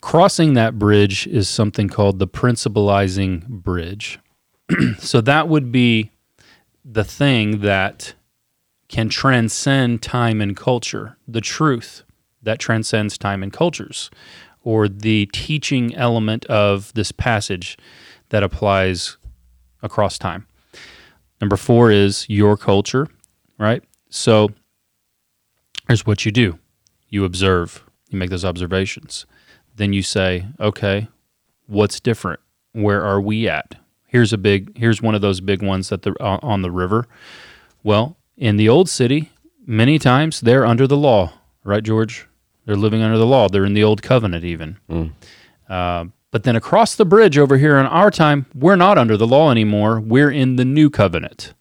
Crossing that bridge is something called the principalizing bridge. so that would be the thing that can transcend time and culture, the truth that transcends time and cultures, or the teaching element of this passage that applies across time. Number four is your culture, right? So here's what you do you observe, you make those observations. Then you say, okay, what's different? Where are we at? Here's a big, here's one of those big ones that the on the river. Well, in the old city, many times they're under the law, right, George? They're living under the law. They're in the old covenant, even. Uh, but then across the bridge over here in our time, we're not under the law anymore. We're in the new covenant.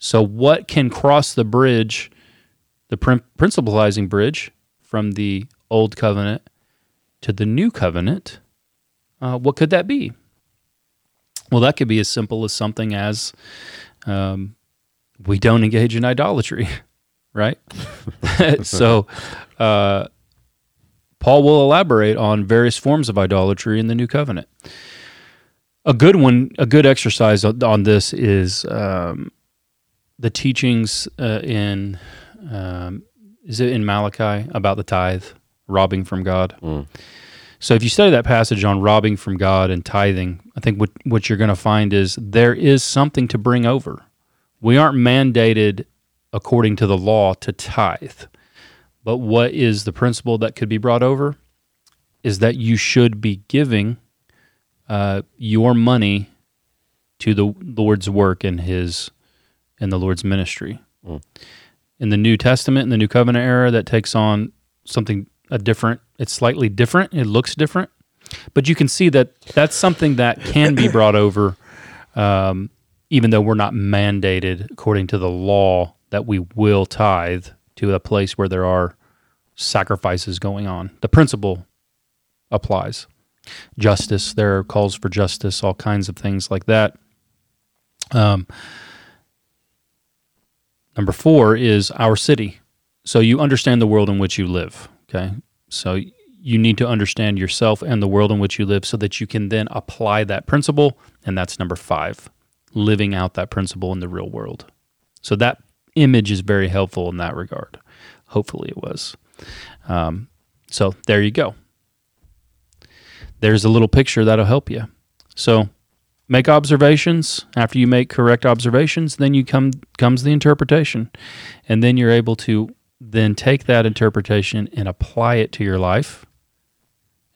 So, what can cross the bridge, the prin- principalizing bridge from the old covenant to the new covenant? Uh, what could that be? Well, that could be as simple as something as um, we don't engage in idolatry, right? so, uh, Paul will elaborate on various forms of idolatry in the new covenant. A good one, a good exercise on, this is um, the teachings uh, in um, is it in Malachi about the tithe, robbing from God. So if you study that passage on robbing from God and tithing, I think what what you're going to find is there is something to bring over. We aren't mandated according to the law to tithe. But what is the principle that could be brought over? Is that you should be giving uh, your money to the Lord's work and His and the Lord's ministry. In the New Testament, in the New Covenant era, that takes on something a different. It's slightly different. It looks different, but you can see that that's something that can be brought over, um, even though we're not mandated according to the law that we will tithe to a place where there are sacrifices going on. The principle applies. Justice, there are calls for justice, all kinds of things like that. Um, number four is our city. So you understand the world in which you live. Okay. So you need to understand yourself and the world in which you live so that you can then apply that principle. And that's number five, living out that principle in the real world. So that image is very helpful in that regard. Hopefully it was. Um, so there you go. There's a little picture that'll help you. So make observations. After you make correct observations, then you come comes the interpretation, and then you're able to then take that interpretation and apply it to your life.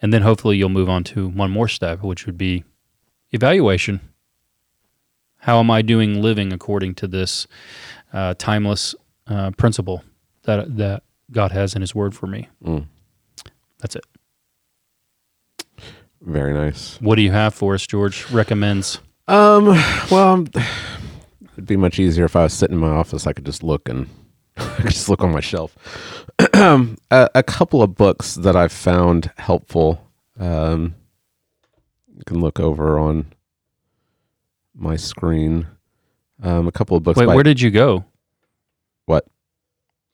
And then hopefully you'll move on to one more step, which would be evaluation. How am I doing living according to this uh, timeless uh, principle that that God has in His Word for me? Mm. That's it. Very nice. What do you have for us, George? Recommends. Um, well, it'd be much easier if I was sitting in my office. I could just look and I could just look on my shelf. a, a couple of books that I've found helpful. Um, you can look over on my screen. Um, a couple of books. Wait, by- where did you go? What?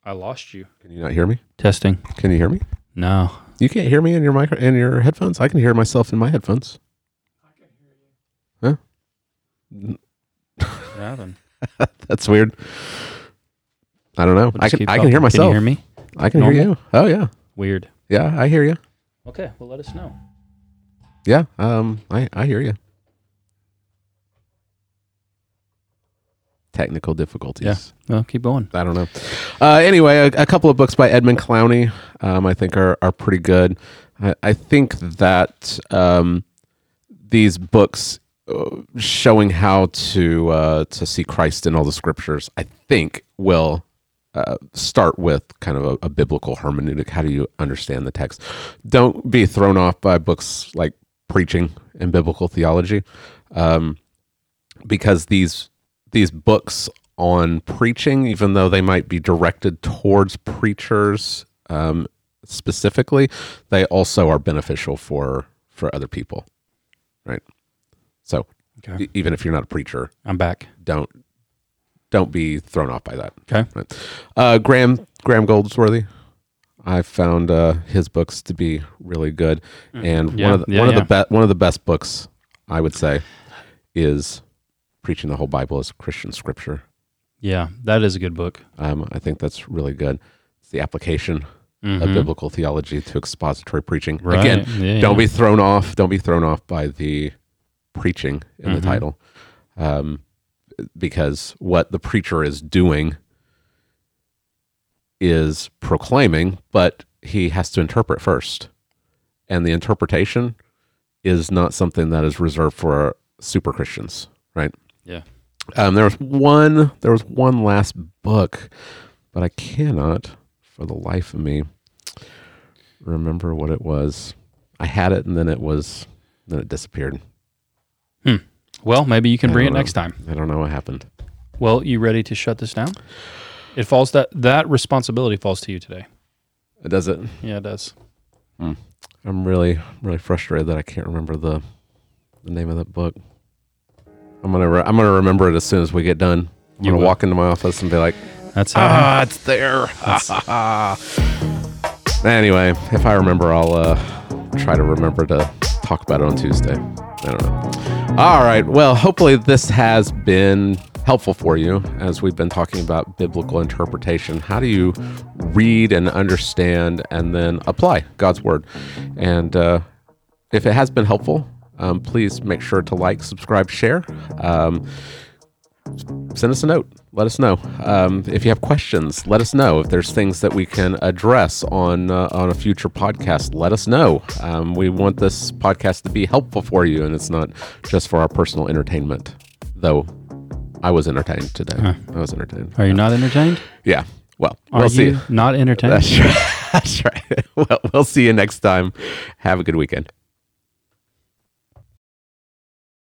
I lost you. Can you not hear me? Testing. Can you hear me? No. You can't hear me in your micro in your headphones. I can hear myself in my headphones. Huh? What happened? That's weird. I don't know. We'll I can I can hear myself. Can you hear me? I can hear you. Oh yeah. Weird. Yeah, I hear you. Okay, well, let us know. Yeah. Um. I I hear you. Technical difficulties. Yeah. Well, keep going. I don't know. Uh, anyway, a, a couple of books by Edmund Clowney, um, I think are are pretty good. I, I think that um, these books uh, showing how to uh, to see Christ in all the scriptures, I think, will uh, start with kind of a, a biblical hermeneutic. How do you understand the text? Don't be thrown off by books like preaching and biblical theology, um, because these these books on preaching, even though they might be directed towards preachers um, specifically, they also are beneficial for for other people, right? So Okay. e- even if you're not a preacher, I'm back. Don't don't be thrown off by that. Okay. Right. Uh, Graham Graham Goldsworthy. I found uh, his books to be really good, Mm. and Yeah, one of the, yeah, one of the be- one of the best books I would say is preaching the whole Bible as Christian scripture. Yeah, that is a good book. Um, I think that's really good. It's the application of Mhm. biblical theology to expository preaching. Right. Again, Yeah, don't yeah. be thrown off. Don't be thrown off by the preaching in Mhm. the title, um, because what the preacher is doing is proclaiming, but he has to interpret first, and the interpretation is not something that is reserved for super Christians, right? Yeah. Um, there was one. There was one last book, but I cannot, for the life of me, remember what it was. I had it, and then it was, then it disappeared. Hmm. Well, maybe you can I bring it know. next time. I don't know what happened. Well, you ready to shut this down? It falls that that responsibility falls to you today. It does it? Yeah, it does. Hmm. I'm really, really frustrated that I can't remember the, the name of that book. I'm gonna, re- I'm gonna remember it as soon as we get done. I'm You gonna will. walk into my office and be like, That's how. ah, it's there. anyway, if I remember, I'll uh, try to remember to talk about it on Tuesday. I don't know. All right. Well, hopefully this has been helpful for you as we've been talking about biblical interpretation. How do you read and understand and then apply God's word? And uh, if it has been helpful, um, please make sure to like, subscribe, share. Um, send us a note. Let us know um, if you have questions. Let us know if there's things that we can address on uh, on a future podcast. Let us know. Um, we want this podcast to be helpful for you, and it's not just for our personal entertainment. Though I was entertained today. Huh. I was entertained. Are you not entertained? Yeah. Well, Are we'll see. you not entertained? That's right. That's right. Well, we'll see you next time. Have a good weekend.